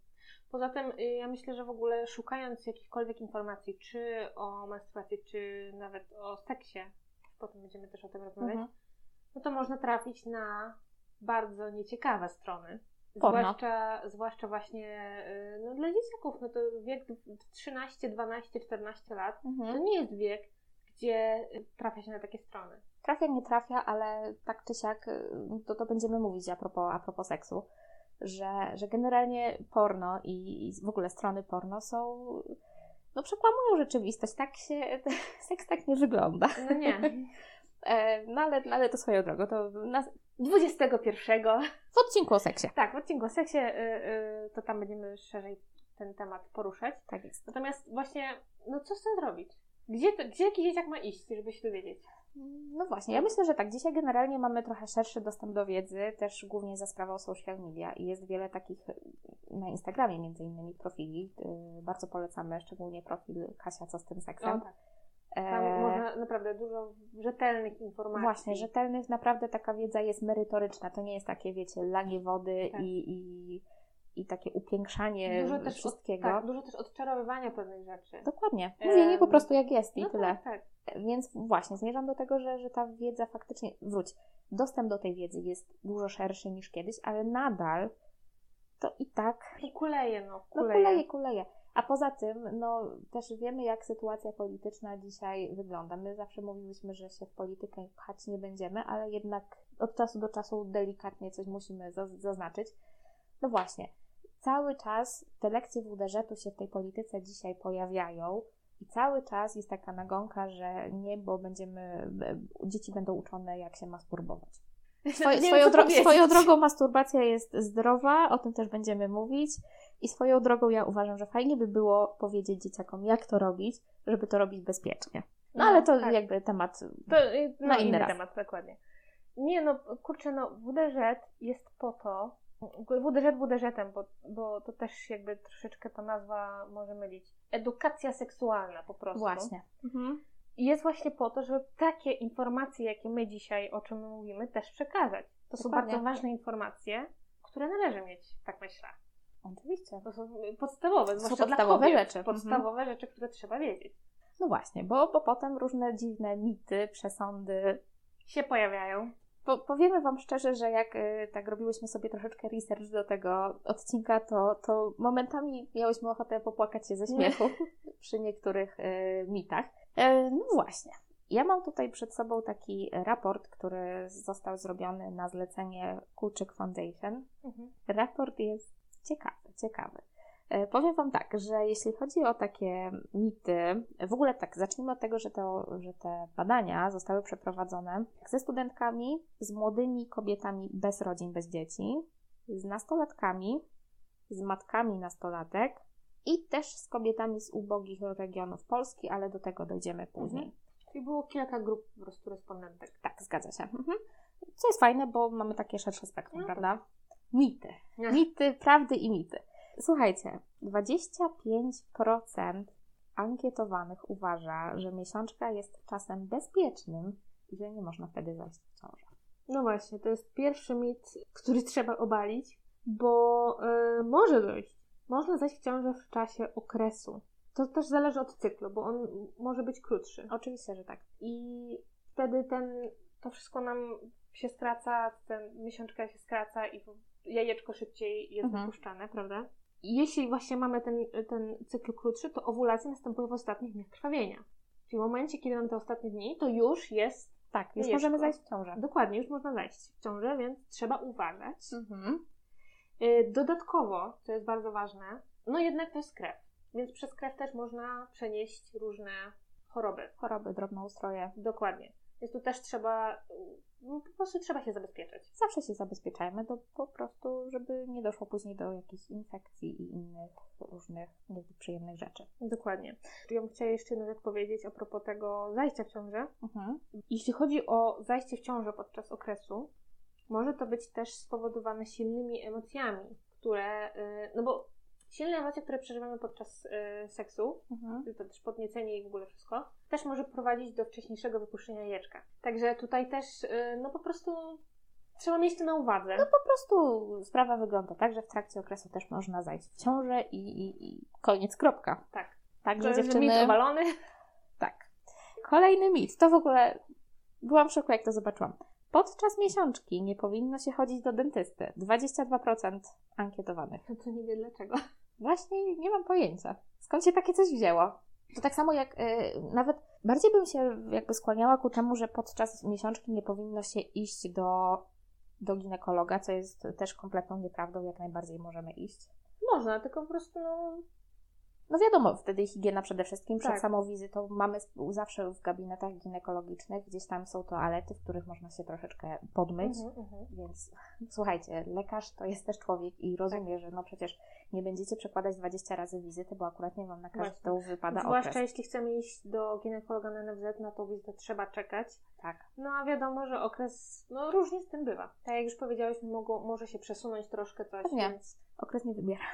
A: Poza tym y, ja myślę, że w ogóle szukając jakichkolwiek informacji, czy o menstruacji, czy nawet o seksie, potem będziemy też o tym rozmawiać,
B: Mhm.
A: no to można trafić na bardzo nieciekawe strony.
B: Porno.
A: Zwłaszcza, zwłaszcza właśnie y, no, dla dzieciaków, no to wiek 13, 12, 14 lat to
B: Mhm.
A: nie jest wiek, gdzie trafia się na takie strony.
B: Trafia, nie trafia, ale tak czy siak y, to, to będziemy mówić a propos, a propos seksu, że, że generalnie porno i, i w ogóle strony porno są, no przekłamują rzeczywistość. Tak się, seks tak nie wygląda.
A: No nie.
B: E, no ale, no ale to swoją drogą, to na,
A: 21
B: w odcinku o seksie.
A: Tak, w odcinku o seksie y, y, to tam będziemy szerzej ten temat poruszać.
B: Tak jest.
A: Natomiast właśnie, no co z tym zrobić? Gdzie, to, gdzie jakiś dzieciak ma iść, żeby się dowiedzieć?
B: No właśnie, ja myślę, że tak, dzisiaj generalnie mamy trochę szerszy dostęp do wiedzy, też głównie za sprawą social media i jest wiele takich y, na Instagramie między innymi profili. y, Bardzo polecamy, szczególnie profil Kasia, co z tym seksem.
A: tak. Tam
B: E,
A: można naprawdę dużo rzetelnych informacji.
B: Właśnie, rzetelnych, naprawdę taka wiedza jest merytoryczna. To nie jest takie, wiecie, lanie wody
A: Tak.
B: i, i, i takie upiększanie
A: dużo też
B: wszystkiego.
A: Od, tak, dużo też odczarowywania pewnych rzeczy.
B: Dokładnie. Mówienie po prostu jak jest i
A: no
B: tyle.
A: tak, tak.
B: Więc właśnie, zmierzam do tego, że, że ta wiedza faktycznie, wróć, dostęp do tej wiedzy jest dużo szerszy niż kiedyś, ale nadal to i tak
A: I kuleje, no.
B: no
A: Kuleje.
B: kuleje, kuleje. A poza tym, no też wiemy, jak sytuacja polityczna dzisiaj wygląda. My zawsze mówiliśmy, że się w politykę pchać nie będziemy, ale jednak od czasu do czasu delikatnie coś musimy zaz- zaznaczyć. No właśnie, cały czas te lekcje WDŻ-u się w tej polityce dzisiaj pojawiają i cały czas jest taka nagonka, że nie, bo będziemy, dzieci będą uczone, jak się masturbować. Swoje, swoją, dro- swoją drogą masturbacja jest zdrowa, o tym też będziemy mówić. I swoją drogą ja uważam, że fajnie by było powiedzieć dzieciakom, jak to robić, żeby to robić bezpiecznie. No,
A: No,
B: ale to
A: tak.
B: jakby temat.
A: To no,
B: Na
A: inny, temat, dokładnie. Nie no, kurczę, no WDŻ jest po to, WDŻ WDŻ-em, bo, bo to też jakby troszeczkę ta nazwa może mylić. Edukacja seksualna po prostu.
B: Właśnie. Mhm.
A: jest właśnie po to, żeby takie informacje, jakie my dzisiaj, o czym my mówimy, też przekazać. To są
B: Dokładnie.
A: bardzo ważne informacje, które należy mieć, tak myślę.
B: Oczywiście.
A: To są podstawowe, zwłaszcza
B: podstawowe
A: kobiet,
B: rzeczy.
A: Podstawowe rzeczy, które trzeba wiedzieć.
B: No właśnie, bo, bo potem różne dziwne mity, przesądy.
A: Się pojawiają.
B: Po, powiemy Wam szczerze, że jak y, tak robiłyśmy sobie troszeczkę research do tego odcinka, to, to momentami miałyśmy ochotę popłakać się ze śmiechu przy niektórych y, mitach. E, no właśnie. Ja mam tutaj przed sobą taki raport, który został zrobiony na zlecenie Kulczyk Foundation.
A: Mhm.
B: Raport jest ciekawy, ciekawy. E, Powiem Wam tak, że jeśli chodzi o takie mity, w ogóle tak, zacznijmy od tego, że, to, że te badania zostały przeprowadzone ze studentkami, z młodymi kobietami bez rodzin, bez dzieci, z nastolatkami, z matkami nastolatek i też z kobietami z ubogich regionów Polski, ale do tego dojdziemy później.
A: Czyli było kilka grup po prostu respondentek.
B: Tak, zgadza się. Mhm. Co jest fajne, bo mamy takie szersze spektrum,
A: No.
B: prawda? Mity.
A: Ech.
B: Mity, prawdy i mity. Słuchajcie, 25% ankietowanych uważa, że miesiączka jest czasem bezpiecznym i że nie można wtedy zajść w ciążę.
A: No właśnie, to jest pierwszy mit, który trzeba obalić, bo y, może dojść. Można zajść w ciążę w czasie okresu. To też zależy od cyklu, bo on może być krótszy.
B: Oczywiście, że tak.
A: I wtedy ten, to wszystko nam się skraca, ten miesiączka się skraca i jajeczko szybciej jest
B: Mhm.
A: wypuszczane, prawda? Jeśli właśnie mamy ten, ten cykl krótszy, to owulacja następuje w ostatnich dniach krwawienia. Czyli w momencie, kiedy mamy te ostatnie dni, to już jest,
B: Tak, już możemy zajść w ciążę.
A: dokładnie, już można zajść w ciążę, więc trzeba uważać.
B: Mhm.
A: Y, Dodatkowo, co jest bardzo ważne, no jednak to jest krew, więc przez krew też można przenieść różne choroby.
B: Choroby, drobnoustroje.
A: Dokładnie. Więc tu też trzeba, po prostu trzeba się zabezpieczać.
B: Zawsze się zabezpieczajmy, to po prostu, żeby nie doszło później do jakichś infekcji i innych różnych niezbyt przyjemnych rzeczy.
A: Dokładnie. Ja bym chciała jeszcze jedną rzecz powiedzieć a propos tego zajścia w ciążę.
B: Mhm.
A: Jeśli chodzi o zajście w ciążę podczas okresu, może to być też spowodowane silnymi emocjami, które, y, no bo silne emocje, które przeżywamy podczas y, seksu,
B: Mhm.
A: to też podniecenie i w ogóle wszystko, też może prowadzić do wcześniejszego wypuszczenia jajeczka. Także tutaj też, y, no po prostu trzeba mieć to na uwadze.
B: No po prostu sprawa wygląda tak, że w trakcie okresu też można zajść w ciążę i, i, i koniec, kropka.
A: Tak.
B: Także
A: Że- że
B: dziewczyny...
A: mit obalony.
B: Tak. Kolejny mit. To w ogóle byłam w szoku, jak to zobaczyłam. Podczas miesiączki nie powinno się chodzić do dentysty. 22% ankietowanych.
A: No to nie wiem dlaczego.
B: Właśnie nie mam pojęcia. Skąd się takie coś wzięło? To tak samo jak y, nawet bardziej bym się jakby skłaniała ku temu, że podczas miesiączki nie powinno się iść do, do ginekologa, co jest też kompletną nieprawdą, jak najbardziej możemy iść.
A: Można, tylko po prostu no,
B: No wiadomo, wtedy higiena przede wszystkim. Przed
A: Tak.
B: samą wizytą mamy zawsze w gabinetach ginekologicznych, gdzieś tam są toalety, w których można się troszeczkę podmyć.
A: Mhm, mhm.
B: Więc słuchajcie, lekarz to jest też człowiek i rozumie, że no przecież nie będziecie przekładać 20 razy wizyty, bo akurat nie wam na każdą wypada
A: Zwłaszcza
B: okres.
A: jeśli chcemy iść do ginekologa na NFZ, na tą wizytę trzeba czekać.
B: Tak.
A: No a wiadomo, że okres, no różnie z tym bywa. Tak jak już powiedziałyśmy, mogło, może się przesunąć troszkę coś,
B: Pewnie.
A: więc...
B: Okres nie wybiera.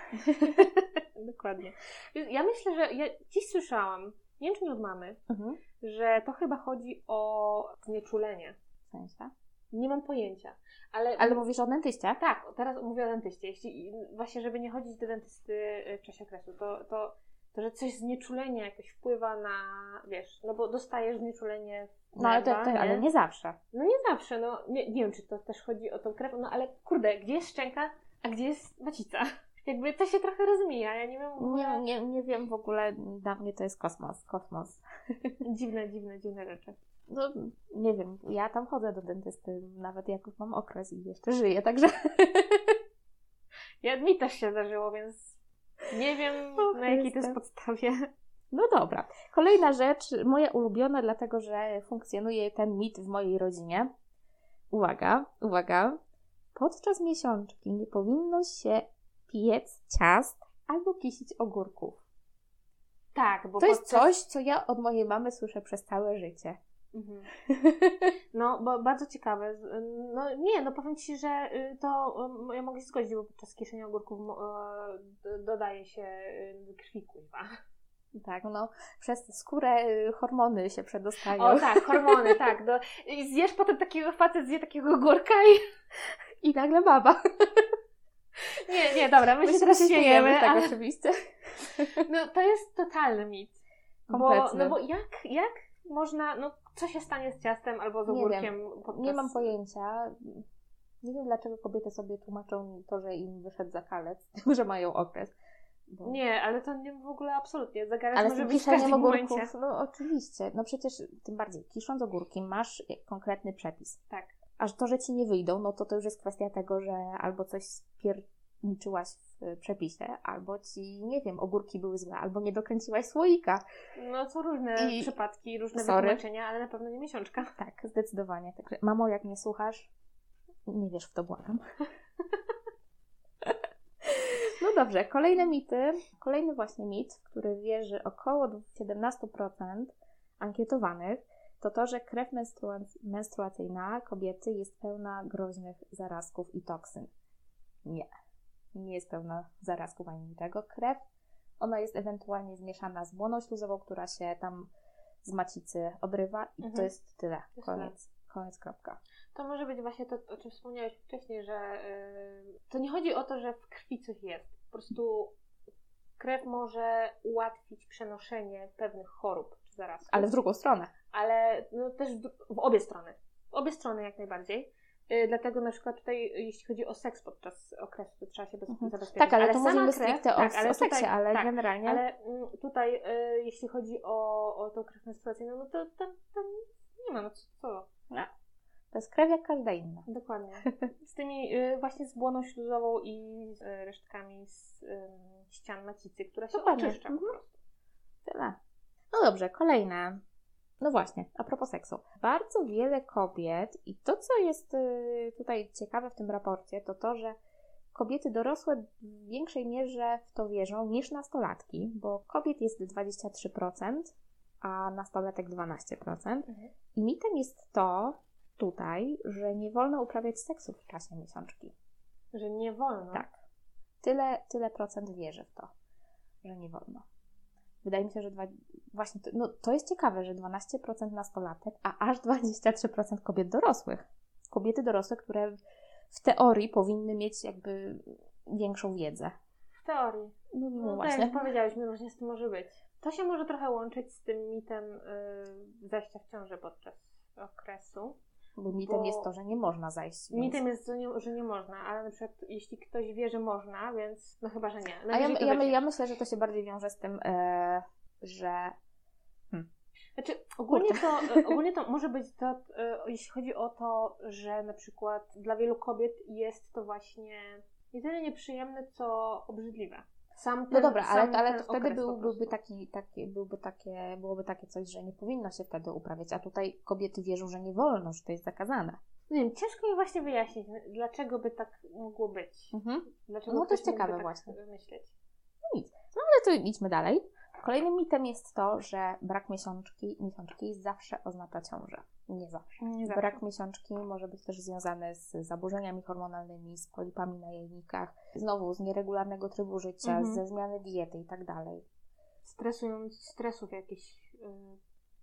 A: Dokładnie. Ja myślę, że ja dziś słyszałam, nie wiem czy nie od mamy,
B: Mhm.
A: że to chyba chodzi o znieczulenie.
B: W sensie?
A: Nie mam pojęcia. Ale,
B: Ale mówisz o dentyście?
A: tak, teraz mówię o dentyście. Jeśli właśnie, żeby nie chodzić do dentysty y, w czasie okresu, to, to, to że coś znieczulenie jakoś wpływa na, wiesz, no bo dostajesz znieczulenie w
B: No ale, to, to, ale nie zawsze.
A: No nie zawsze, no nie, nie wiem, czy to też chodzi o tą krew, no ale kurde, gdzie jest szczęka, a gdzie jest macica? Jakby to się trochę rozmija, ja nie wiem, w ogóle...
B: Nie, nie, nie wiem w ogóle, dla mnie to jest kosmos, kosmos.
A: Dziwne, dziwne, dziwne rzeczy.
B: No, nie wiem, ja tam chodzę do dentysty, nawet jak już mam okres i jeszcze żyję, także...
A: Ja, mi też się zdarzyło, więc nie wiem
B: O
A: na jakiej to jest podstawie.
B: No dobra. Kolejna rzecz, moja ulubiona, dlatego że funkcjonuje ten mit w mojej rodzinie. Uwaga, uwaga. Podczas miesiączki nie powinno się piec ciast albo kisić ogórków.
A: Tak, bo
B: To jest
A: podczas-
B: coś, co ja od mojej mamy słyszę przez całe życie.
A: Mhm. No, bo bardzo ciekawe. No nie, no powiem Ci, że y, to y, ja mogę się zgodzić, bo podczas kieszenia ogórków y, dodaje się krwi kuźwa.
B: Tak, no przez skórę hormony się przedostają.
A: O tak, hormony, tak. No, i zjesz potem takiego facet, zje takiego górka i,
B: I nagle baba.
A: Nie, nie, dobra, my,
B: My
A: się teraz śmiejemy,
B: tak
A: ale
B: oczywiście.
A: no, to jest totalny mit. Bo,
B: Kompletny.
A: no bo jak, jak można, no co się stanie z ciastem albo z
B: Nie
A: ogórkiem podczas...
B: Nie mam pojęcia. Nie wiem, dlaczego kobiety sobie tłumaczą to, że im wyszedł zakalec, że mają okres. Bo...
A: Nie, ale to nie w ogóle absolutnie. Zagarać
B: Ale
A: może być w każdym
B: ogórków,
A: momencie.
B: no oczywiście. No przecież tym bardziej, kisząc ogórki masz konkretny przepis.
A: Tak.
B: Aż to, że ci nie wyjdą, no to to już jest kwestia tego, że albo coś spierniczyłaś w y, przepisie, albo ci, nie wiem, ogórki były złe, albo nie dokręciłaś słoika.
A: No co różne
B: I-
A: przypadki, różne
B: Sorry.
A: wytłumaczenia, ale na pewno nie miesiączka.
B: Tak, zdecydowanie. Także, mamo, jak mnie słuchasz, nie wiesz w to, błagam. No dobrze, kolejne mity. Kolejny właśnie mit, w który wierzy około 17% ankietowanych, to to, że krew menstrua- menstruacyjna kobiety jest pełna groźnych zarazków i toksyn. Nie. Nie jest pełna zarazków ani niczego. Krew, ona jest ewentualnie zmieszana z błoną śluzową, która się tam z macicy odrywa i to
A: Mhm.
B: jest tyle. Koniec. Koniec, kropka.
A: To może być właśnie to, o czym wspomniałeś wcześniej, że yy, to nie chodzi o to, że w krwi coś jest. Po prostu krew może ułatwić przenoszenie pewnych chorób czy zarazków.
B: Ale w drugą stronę.
A: Ale no, też w, obie strony. W obie strony jak najbardziej. Yy, dlatego na przykład tutaj, y, jeśli chodzi o seks podczas okresu, to trzeba się bez,
B: Mhm.
A: zabezpieczyć.
B: Tak, ale, to
A: sama
B: mówimy
A: krew-
B: stricte o,
A: tak, ale
B: o seksie,
A: tutaj-
B: ale
A: tak,
B: generalnie...
A: Ale mm, tutaj, y, jeśli chodzi o, o tą krew menstruacyjną, no to tam, tam nie ma, no co? co?
B: To jest krew jak każda inna.
A: Dokładnie. Z tymi y, właśnie z błoną śluzową i z y, resztkami z ścian macicy, która się
B: Dokładnie.
A: oczyszcza po
B: Mhm.
A: prostu.
B: Tyle. No dobrze, kolejne. No właśnie, a propos seksu. Bardzo wiele kobiet, i to co jest y, tutaj ciekawe w tym raporcie, to to, że kobiety dorosłe w większej mierze w to wierzą niż nastolatki, bo kobiet jest 23%, a nastolatek 12%. I mitem jest to tutaj, że nie wolno uprawiać seksu w czasie miesiączki.
A: Że nie wolno.
B: Tak. Tyle, tyle procent wierzy w to, że nie wolno. Wydaje mi się, że dwa, właśnie to, no, to jest ciekawe, że 12% nastolatek, a aż 23% kobiet dorosłych. Kobiety dorosłe, które w teorii powinny mieć jakby większą wiedzę.
A: W teorii.
B: No, no
A: No tak
B: właśnie.
A: jak powiedziałyśmy, różnie z tym może być. To się może trochę łączyć z tym mitem y, zajścia w ciążę podczas okresu.
B: Bo mitem
A: bo-
B: jest to, że nie można zajść. Więc...
A: Mitem jest, że nie, że nie można, ale na przykład jeśli ktoś wie, że można, więc no chyba, że nie.
B: A ja, ja,
A: wyciek.
B: ja myślę, że to się bardziej wiąże z tym, e, że
A: Znaczy, ogólnie to, e, ogólnie to może być to, e, jeśli chodzi o to, że na przykład dla wielu kobiet jest to właśnie nie tyle nieprzyjemne, co obrzydliwe. Sam ten,
B: No dobra, ale, ale wtedy był, byłby, taki, taki, byłby takie, byłoby takie coś, że nie powinno się wtedy uprawiać, a tutaj kobiety wierzą, że nie wolno, że to jest zakazane.
A: Nie wiem, ciężko mi właśnie wyjaśnić, dlaczego by tak mogło być. Dlaczego
B: No to jest ciekawe
A: mógłby
B: właśnie.
A: Tak myśleć.
B: Ale to idźmy dalej. Kolejnym mitem jest to, że brak miesiączki, miesiączki zawsze oznacza ciążę. Nie zawsze.
A: Nie
B: Brak miesiączki może być też związany z zaburzeniami hormonalnymi, z polipami na jajnikach, znowu z nieregularnego trybu życia,
A: Mhm.
B: ze zmiany diety i tak dalej.
A: Stresując, stresów jakichś y,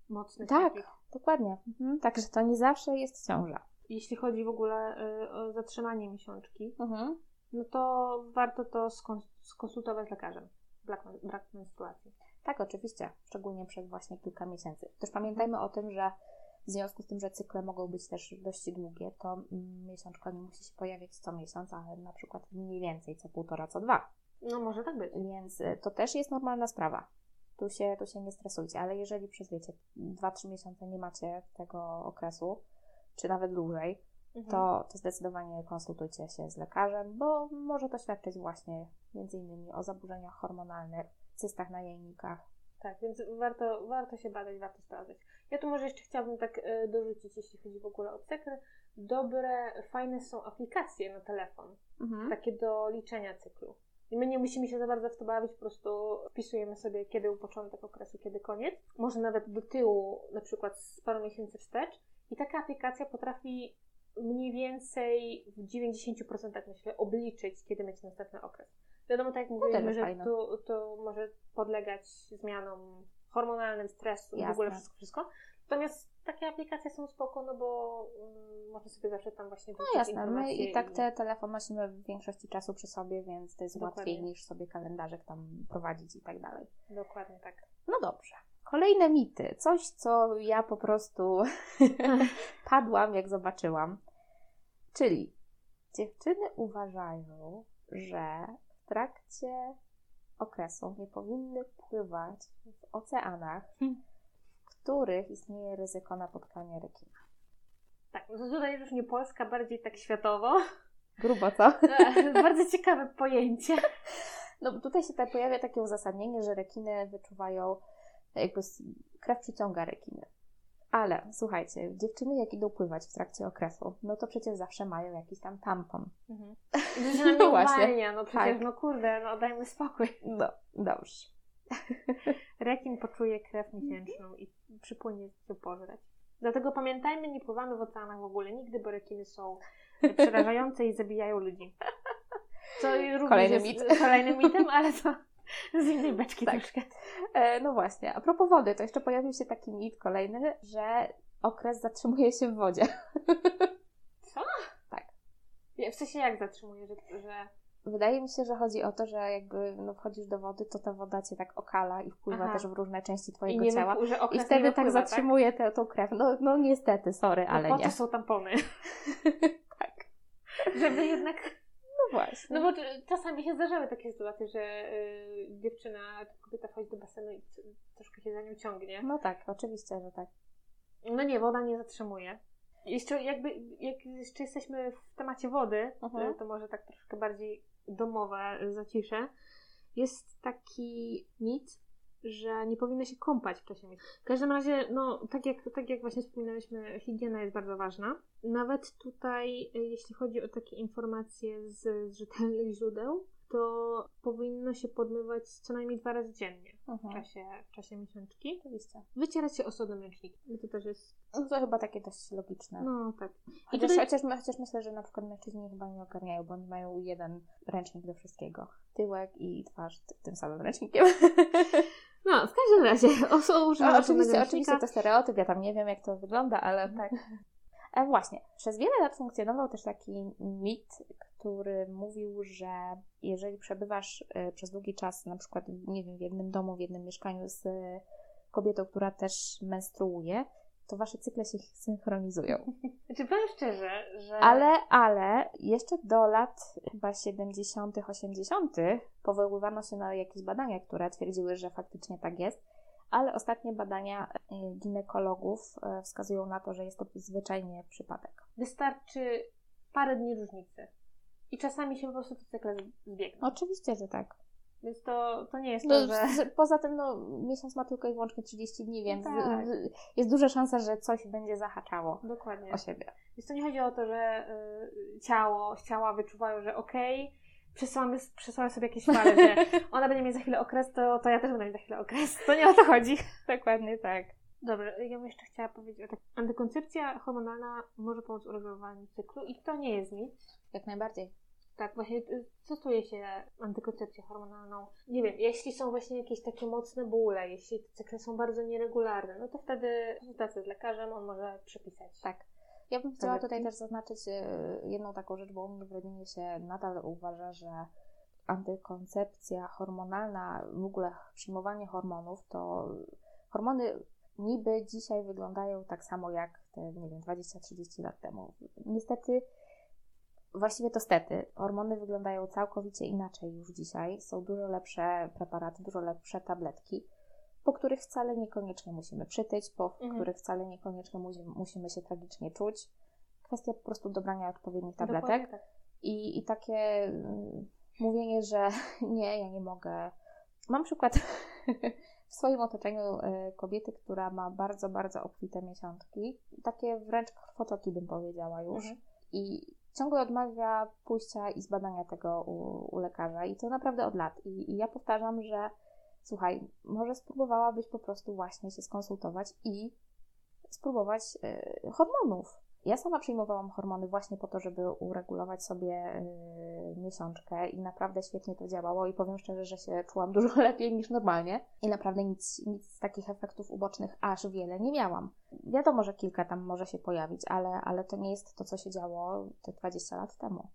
A: mocnych
B: Tak.
A: takich.
B: Dokładnie. Mhm. Także to nie zawsze jest ciąża.
A: Jeśli chodzi w ogóle y, o zatrzymanie miesiączki,
B: Mhm.
A: no to warto to skon- skonsultować z lekarzem. Brak, brak menstruacji.
B: Tak, oczywiście, szczególnie przez właśnie kilka miesięcy. Też pamiętajmy o tym, że w związku z tym, że cykle mogą być też dość długie, to mm, miesiączka nie musi się pojawiać co miesiąc, ale na przykład mniej więcej co półtora, co dwa.
A: No może tak być.
B: Więc y, to też jest normalna sprawa. Tu się, tu się nie stresujcie, ale jeżeli przez wiecie, 2-3 miesiące nie macie tego okresu, czy nawet dłużej,
A: Mhm.
B: to, to zdecydowanie konsultujcie się z lekarzem, bo może to świadczyć właśnie między innymi o zaburzeniach hormonalnych, cystach na jajnikach.
A: Tak, więc warto, warto się badać, warto sprawdzać. Ja tu może jeszcze chciałabym tak e, dorzucić, jeśli chodzi w ogóle o cykl. Dobre, fajne są aplikacje na telefon,
B: Mhm.
A: takie do liczenia cyklu. I my nie musimy się za bardzo w to bawić, po prostu wpisujemy sobie, kiedy był początek okresu, kiedy koniec. Może nawet do tyłu, na przykład z paru miesięcy wstecz. I taka aplikacja potrafi mniej więcej w 90% myślę obliczyć, kiedy mieć następny okres. Wiadomo, tak jak
B: też
A: mówiliśmy,
B: jest
A: że to, to może podlegać zmianom hormonalnym, stresu i w
B: Jasne.
A: ogóle wszystko, wszystko. Natomiast takie aplikacje są spoko, no bo mm, można sobie zawsze tam właśnie
B: No jasne, my i tak te telefon nosimy w większości czasu przy sobie, więc to jest
A: Dokładnie.
B: łatwiej niż sobie kalendarzek tam prowadzić i tak dalej.
A: Dokładnie tak.
B: No dobrze. Kolejne mity. Coś, co ja po prostu padłam, jak zobaczyłam. Czyli dziewczyny uważają, że w trakcie okresu nie powinny pływać w oceanach,
A: Hmm.
B: w których istnieje ryzyko napotkania rekina.
A: Tak, no to tutaj już nie Polska, bardziej tak światowo.
B: Grubo, co?
A: Bardzo ciekawe pojęcie.
B: No tutaj się tak pojawia takie uzasadnienie, że rekiny wyczuwają, jakby s- krew przyciąga rekiny. Ale słuchajcie, dziewczyny jak idą pływać w trakcie okresu, no to przecież zawsze mają jakiś tam tampon.
A: I na mnie
B: No właśnie.
A: uwalnia, no przecież,
B: Tak.
A: no kurde, no dajmy spokój.
B: No, dobrze.
A: Rekin poczuje krew miesięczną i przypłynie się pożreć. Dlatego pamiętajmy, nie pływamy w oceanach w ogóle nigdy, bo rekiny są przerażające i zabijają ludzi. Co również
B: Kolejny
A: jest
B: mit.
A: kolejnym mitem, ale to z innej beczki
B: Tak.
A: troszkę.
B: E, no właśnie, a propos wody, to jeszcze pojawił się taki mit kolejny, że okres zatrzymuje się w wodzie.
A: Co?
B: Tak.
A: W sensie jak zatrzymuje, że... że...
B: Wydaje mi się, że chodzi o to, że jakby no, wchodzisz do wody, to ta woda cię tak okala i wpływa
A: Aha.
B: też w różne części
A: I
B: twojego
A: nie
B: ciała.
A: że
B: I wtedy
A: nie
B: tak
A: wypływa,
B: zatrzymuje tę tą krew. No, no niestety, sorry,
A: Tak?
B: ale
A: No po
B: nie.
A: to są tampony.
B: Tak.
A: Żeby jednak...
B: No właśnie.
A: No bo czasami się zdarzały takie sytuacje, że y, dziewczyna, kobieta wchodzi do basenu i troszkę się za nią ciągnie.
B: No tak, oczywiście, że tak.
A: No nie, woda nie zatrzymuje. Jeszcze jakby, jak jeszcze jesteśmy w temacie wody,
B: Mhm.
A: to może tak troszkę bardziej domowe y, zaciszę. Jest taki mit, że nie powinno się kąpać w czasie miesiąca. W każdym razie, no tak jak, tak jak właśnie wspominałyśmy, higiena jest bardzo ważna. Nawet tutaj, y, jeśli chodzi o takie informacje z, z rzetelnych źródeł, to powinno się podmywać co najmniej dwa razy dziennie w
B: Mhm.
A: czasie, w czasie miesiączki.
B: Oczywiście.
A: Wycierać się osobnym ręcznikiem. To też jest
B: No to chyba takie dość logiczne.
A: no tak. I
B: Chociaż,
A: tutaj,
B: chociaż, chociaż myślę, że na przykład mężczyźni chyba nie ogarniają, bo oni mają jeden ręcznik do wszystkiego. Tyłek i twarz tym samym ręcznikiem.
A: no, w każdym razie oso używam
B: No,
A: osobnego
B: oczywiście, oczywiście to stereotyp, ja tam nie wiem jak to wygląda, ale tak. E, właśnie, przez wiele lat funkcjonował też taki mit, który mówił, że jeżeli przebywasz e, przez długi czas, na przykład, nie wiem, w jednym domu, w jednym mieszkaniu z kobietą, która też menstruuje, to wasze cykle się synchronizują.
A: Znaczy powiem szczerze, że...
B: Ale, ale jeszcze do lat chyba 70., 80. powoływano się na jakieś badania, które twierdziły, że faktycznie tak jest. Ale ostatnie badania e, ginekologów e, wskazują na to, że jest to zwyczajnie przypadek.
A: Wystarczy parę dni różnicy. I czasami się po prostu te cykle zbiegną.
B: Oczywiście, że tak.
A: Więc to, to nie jest
B: No,
A: to, że...
B: Poza tym, no, miesiąc ma tylko i wyłącznie 30 dni, więc
A: tak.
B: jest duża szansa, że coś będzie zahaczało
A: Dokładnie.
B: o siebie.
A: Więc to nie chodzi o to, że y, ciało, ciała wyczuwają, że okej, przesyłamy, przesyłamy sobie jakieś fale, że ona będzie mieć za chwilę okres, to, to ja też będę mieć za chwilę okres. To nie o to chodzi.
B: Dokładnie tak.
A: Dobra, ja bym jeszcze chciała powiedzieć o tak. Antykoncepcja hormonalna może pomóc uregulowaniu cyklu i to nie jest mit.
B: Jak najbardziej.
A: Tak, właśnie y, stosuje się antykoncepcję hormonalną. Nie wiem, jeśli są właśnie jakieś takie mocne bóle, jeśli te cykle są bardzo nieregularne, no to wtedy konsultacja z lekarzem on może przepisać.
B: Tak. Ja bym chciała tutaj też zaznaczyć e, jedną taką rzecz, bo u mnie w rodzinie się nadal uważa, że antykoncepcja hormonalna, w ogóle przyjmowanie hormonów, to hormony niby dzisiaj wyglądają tak samo jak te, nie wiem, 20-30 lat temu. Niestety, właściwie to stety, hormony wyglądają całkowicie inaczej już dzisiaj. Są dużo lepsze preparaty, dużo lepsze tabletki, po których wcale niekoniecznie musimy przytyć, po
A: Mhm.
B: których wcale niekoniecznie musi, musimy się tragicznie czuć. Kwestia po prostu dobrania odpowiednich tabletek.
A: tak.
B: I, I takie mm, mówienie, że nie, ja nie mogę. Mam przykład w swoim otoczeniu e, kobiety, która ma bardzo, bardzo obfite miesiączki. Takie wręcz krwotoki bym powiedziała już.
A: Mhm.
B: I ciągle odmawia pójścia i zbadania tego u, u lekarza. I to naprawdę od lat. I, I ja powtarzam, że słuchaj, może spróbowałabyś po prostu właśnie się skonsultować i spróbować e, hormonów. Ja sama przyjmowałam hormony właśnie po to, żeby uregulować sobie yy, miesiączkę i naprawdę świetnie to działało i powiem szczerze, że się czułam dużo lepiej niż normalnie i naprawdę nic, nic z takich efektów ubocznych aż wiele nie miałam. Wiadomo, że kilka tam może się pojawić, ale, ale to nie jest to, co się działo te 20 lat temu.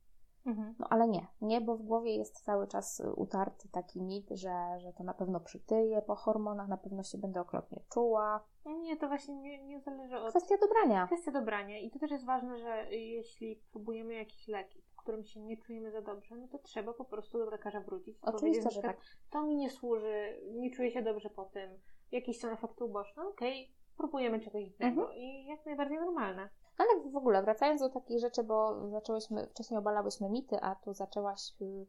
A: Mhm.
B: No ale nie, nie, bo w głowie jest cały czas y, utarty taki mit, że, że to na pewno przytyje po hormonach, na pewno się będę okropnie czuła.
A: Nie, to właśnie nie, nie zależy od...
B: Kwestia dobrania.
A: Kwestia dobrania. I to też jest ważne, że jeśli próbujemy jakiś leki, po którym się nie czujemy za dobrze, no to trzeba po prostu do lekarza wrócić.
B: Oczywiście, że tak.
A: To mi nie służy, nie czuję się dobrze po tym, jakieś są efekty uboczne, okej, próbujemy czegoś innego
B: Mhm.
A: i jak najbardziej normalne.
B: Ale w ogóle, wracając do takich rzeczy, bo zaczęłyśmy, wcześniej obalałyśmy mity, a tu zaczęłaś y,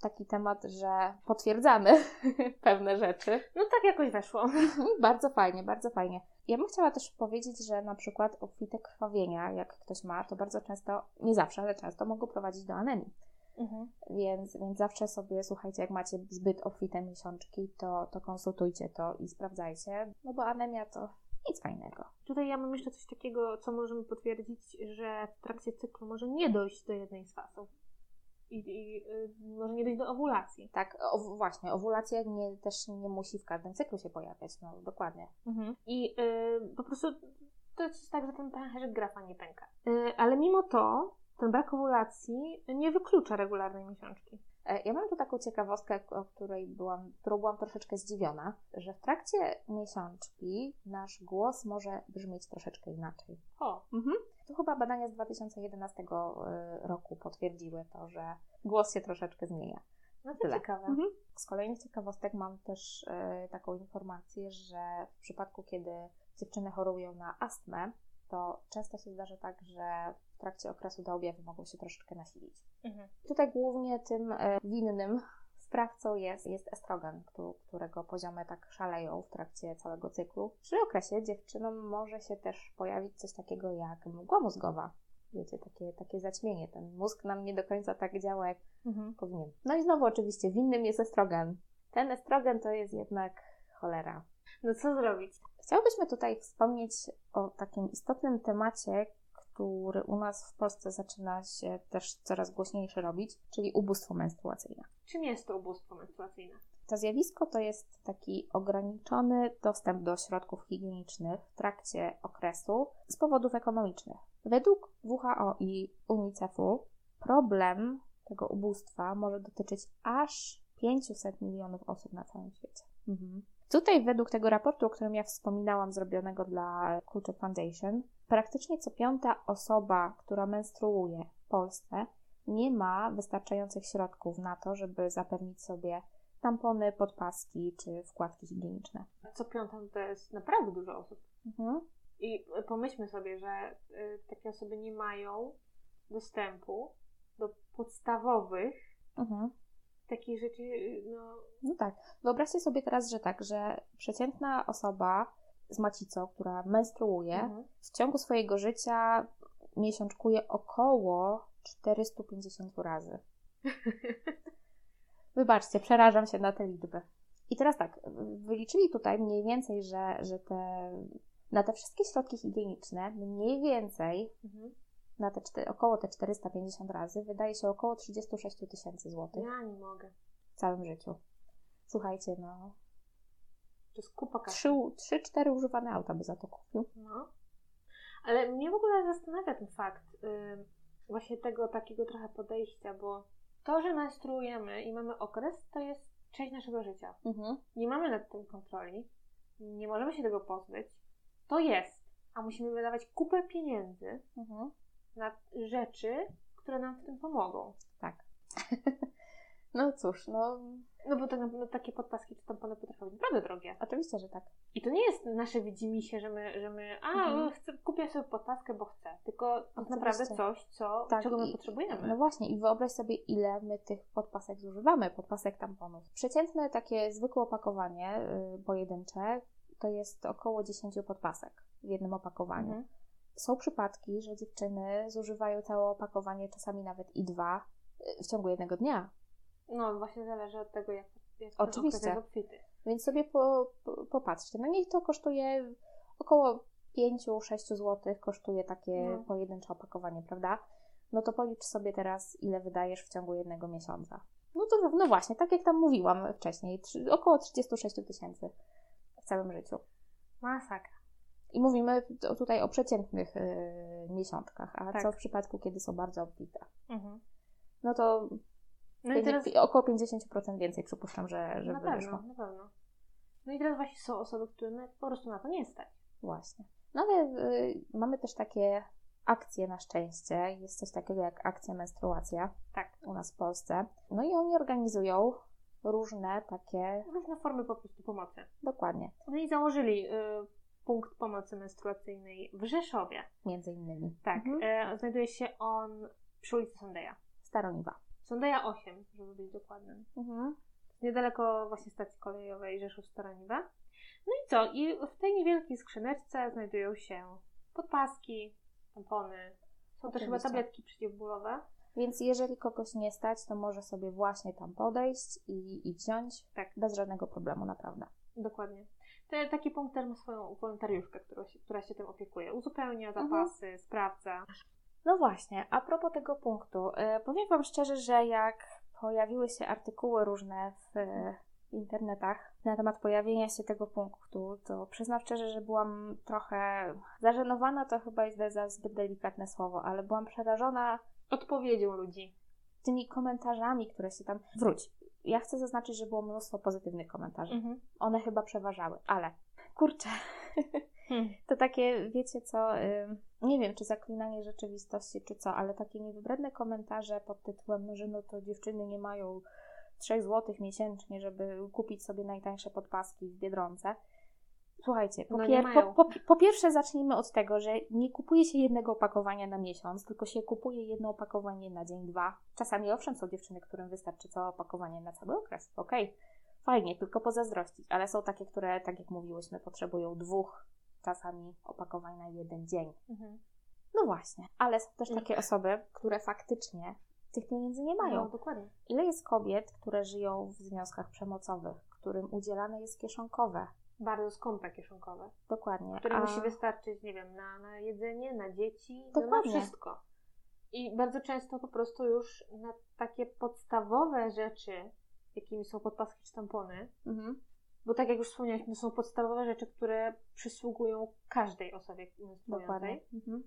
B: taki temat, że potwierdzamy pewne rzeczy.
A: No tak jakoś weszło.
B: bardzo fajnie, bardzo fajnie. Ja bym chciała też powiedzieć, że na przykład obfite krwawienia, jak ktoś ma, to bardzo często, nie zawsze, ale często mogą prowadzić do anemii.
A: Mhm.
B: Więc, więc zawsze sobie, słuchajcie, jak macie zbyt obfite miesiączki, to, to konsultujcie to i sprawdzajcie, no bo anemia to nic fajnego.
A: Tutaj ja mam jeszcze coś takiego, co możemy potwierdzić, że w trakcie cyklu może nie dojść do jednej z fazów. I, i y, może nie dojść do owulacji.
B: Tak, o, właśnie, owulacja nie, też nie musi w każdym cyklu się pojawiać, no dokładnie.
A: I y, po prostu to jest tak, że ten pęcherzyk grafa nie pęka. Y, ale mimo to ten brak owulacji nie wyklucza regularnej miesiączki.
B: E, Ja mam tu taką ciekawostkę, o której byłam, którą byłam troszeczkę zdziwiona, że w trakcie miesiączki nasz głos może brzmieć troszeczkę inaczej.
A: O,
B: Tu chyba badania z 2011 y, roku potwierdziły to, że głos się troszeczkę zmienia.
A: no to
B: Tyle.
A: ciekawe.
B: Z kolejnych ciekawostek mam też y, taką informację, że w przypadku, kiedy dziewczyny chorują na astmę, to często się zdarza tak, że w trakcie okresu te objawy mogą się troszeczkę nasilić.
A: Mhm.
B: Tutaj głównie tym e, winnym sprawcą jest, jest estrogen, któ- którego poziomy tak szaleją w trakcie całego cyklu. Przy okresie dziewczynom może się też pojawić coś takiego jak mgła mózgowa. Wiecie, takie, takie zaćmienie. Ten mózg nam nie do końca tak działa, jak
A: Mhm.
B: powinien. No i znowu oczywiście winnym jest estrogen. Ten estrogen to jest jednak cholera.
A: No co zrobić?
B: Chciałbyśmy tutaj wspomnieć o takim istotnym temacie, który u nas w Polsce zaczyna się też coraz głośniejszy robić, czyli ubóstwo menstruacyjne.
A: Czym jest to ubóstwo menstruacyjne?
B: To zjawisko to jest taki ograniczony dostęp do środków higienicznych w trakcie okresu z powodów ekonomicznych. Według WHO i UNICEF-u problem tego ubóstwa może dotyczyć aż 500 milionów osób na całym świecie. Mhm. Tutaj według tego raportu, o którym ja wspominałam, zrobionego dla Culture Foundation, praktycznie co piąta osoba, która menstruuje w Polsce, nie ma wystarczających środków na to, żeby zapewnić sobie tampony, podpaski czy wkładki higieniczne.
A: Co piątą to jest naprawdę dużo osób.
B: Mhm.
A: I pomyślmy sobie, że y, takie osoby nie mają dostępu do podstawowych
B: Mhm.
A: Takich rzeczy, y, no,
B: No tak. Wyobraźcie sobie teraz, że tak, że przeciętna osoba z macicą, która menstruuje,
A: Mhm.
B: w ciągu swojego życia miesiączkuje około 450 razy. Wybaczcie, przerażam się na te liczby. I teraz tak, wyliczyli tutaj mniej więcej, że, że te, na te wszystkie środki higieniczne mniej więcej
A: Mhm.
B: Na te czty, około te 450 razy wydaje się około 36 tysięcy złotych
A: ja nie mogę.
B: w całym życiu. Słuchajcie, no,
A: To jest kupa kasy.
B: trzy, trzy, cztery używane auta by za to kupił.
A: No. Ale mnie w ogóle zastanawia ten fakt y, właśnie tego takiego trochę podejścia, bo to, że menstruujemy i mamy okres, to jest część naszego życia.
B: Mhm.
A: Nie mamy nad tym kontroli, nie możemy się tego pozbyć. To jest, a musimy wydawać kupę pieniędzy
B: Mhm.
A: Na rzeczy, które nam w tym pomogą.
B: Tak. no cóż, no
A: No bo tak naprawdę takie podpaski czy tampony potrafią być naprawdę drogie.
B: oczywiście, że tak.
A: I to nie jest nasze widzimisię, że my, że my a,
B: Mhm.
A: chcę, kupię sobie podpaskę, bo chcę. Tylko to naprawdę coś, co,
B: Tak,
A: czego my
B: i-
A: potrzebujemy.
B: No właśnie, i wyobraź sobie, ile my tych podpasek zużywamy, podpasek tamponów. Przeciętne takie zwykłe opakowanie y, pojedyncze to jest około 10 podpasek w jednym opakowaniu.
A: Mhm.
B: Są przypadki, że dziewczyny zużywają całe opakowanie, czasami nawet i dwa y, w ciągu jednego dnia.
A: No właśnie zależy od tego, jak, jak
B: Oczywiście.
A: obfity.
B: Więc sobie po, po, popatrzcie. No niech to kosztuje około 5-6 zł kosztuje takie
A: No.
B: pojedyncze opakowanie, prawda? No to policz sobie teraz, ile wydajesz w ciągu jednego miesiąca. No to no właśnie, tak jak tam mówiłam wcześniej, około 36 tysięcy w całym życiu.
A: Masakra.
B: I mówimy tu- tutaj o przeciętnych yy, miesiączkach, a
A: Tak.
B: co w przypadku, kiedy są bardzo obfite?
A: Mhm.
B: No to
A: No i teraz...
B: około 50% więcej przypuszczam, że,
A: Na
B: żeby
A: pewno,
B: wyszło.
A: na pewno. No i teraz właśnie są osoby, które no, po prostu na to nie stać.
B: Właśnie. No ale y, mamy też takie akcje na szczęście. Jest coś takiego jak akcja menstruacja
A: Tak.
B: u nas w Polsce. No i oni organizują różne takie,
A: Różne formy po prostu pomocy.
B: dokładnie,
A: Oni założyli y, punkt pomocy menstruacyjnej w Rzeszowie.
B: między innymi.
A: Tak.
B: Mhm.
A: E, znajduje się on przy ulicy Sondeja.
B: Staroniwa.
A: Sondeja 8, żeby być dokładnym.
B: Mhm.
A: Niedaleko właśnie stacji kolejowej Rzeszów-Staroniwa. No i co? I w tej niewielkiej skrzyneczce znajdują się podpaski, tampony. Są też chyba tabletki przeciwbólowe.
B: Więc jeżeli kogoś nie stać, to może sobie właśnie tam podejść i, i wziąć
A: Tak.
B: bez żadnego problemu, naprawdę.
A: Dokładnie. Te, taki punkt też ma swoją wolontariuszkę, która się, która się tym opiekuje. Uzupełnia
B: Mhm.
A: zapasy, sprawdza.
B: No właśnie, a propos tego punktu, e, powiem Wam szczerze, że jak pojawiły się artykuły różne w e, internetach na temat pojawienia się tego punktu, to przyznam szczerze, że byłam trochę zażenowana, to chyba jest za zbyt delikatne słowo, ale byłam przerażona
A: Odpowiedzią ludzi.
B: tymi komentarzami, które się tam... Wróć. Ja chcę zaznaczyć, że było mnóstwo pozytywnych komentarzy.
A: Mhm.
B: One chyba przeważały, ale kurczę,
A: Hmm.
B: to takie, wiecie co, nie wiem, czy zaklinanie rzeczywistości, czy co, ale takie niewybredne komentarze pod tytułem, no, że no to dziewczyny nie mają 3 zł miesięcznie, żeby kupić sobie najtańsze podpaski w Biedronce. Słuchajcie, po,
A: No
B: pier- po, po, po pierwsze zacznijmy od tego, że nie kupuje się jednego opakowania na miesiąc, tylko się kupuje jedno opakowanie na dzień, dwa. Czasami owszem są dziewczyny, którym wystarczy całe opakowanie na cały okres. Okej, fajnie, tylko pozazdrościć, ale są takie, które, tak jak mówiłyśmy, potrzebują dwóch czasami opakowań na jeden dzień.
A: Mhm.
B: No właśnie, ale są też takie osoby, które faktycznie tych pieniędzy nie mają.
A: No, dokładnie.
B: Ile jest kobiet, które żyją w związkach przemocowych, którym udzielane jest kieszonkowe?
A: Bardzo skąpe kieszonkowe,
B: Dokładnie.
A: które
B: a-
A: musi wystarczyć, nie wiem, na, na jedzenie, na dzieci, no, na
B: Dokładnie.
A: wszystko. I bardzo często po prostu już na takie podstawowe rzeczy, jakimi są podpaski czy tampony,
B: Mhm.
A: bo tak jak już wspomnieliśmy, to są podstawowe rzeczy, które przysługują każdej osobie menstruującej,
B: Dokładnie. Mhm.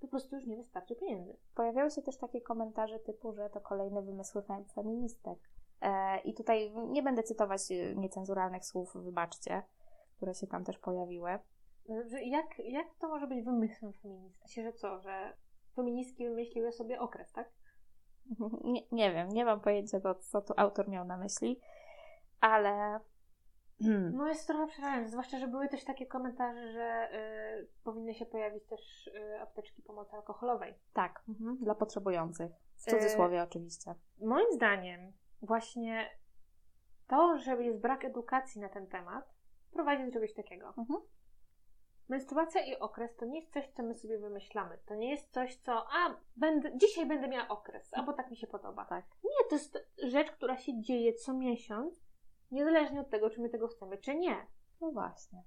A: po prostu już nie wystarczy pieniędzy.
B: Pojawiały się też takie komentarze typu, że to kolejne wymysły fem- feministek. E, I tutaj nie będę cytować e, niecenzuralnych słów, wybaczcie, które się tam też pojawiły.
A: Jak, jak to może być wymysłem feministki? Że co, że feministki wymyśliły sobie okres, tak?
B: Nie, nie wiem, nie mam pojęcia, co, co tu autor miał na myśli, ale.
A: No jest trochę przerażające, zwłaszcza, że były też takie komentarze, że y, powinny się pojawić też y, apteczki pomocy alkoholowej.
B: Tak, mhm, dla potrzebujących. W
A: E,
B: cudzysłowie oczywiście.
A: Moim zdaniem właśnie to, że jest brak edukacji na ten temat, prowadzi do czegoś takiego.
B: Mhm.
A: Menstruacja i okres to nie jest coś, co my sobie wymyślamy. To nie jest coś, co a, będę, dzisiaj będę miała okres, albo tak mi się podoba.
B: Tak.
A: Nie, to jest rzecz, która się dzieje co miesiąc, niezależnie od tego, czy my tego chcemy, czy nie.
B: No właśnie.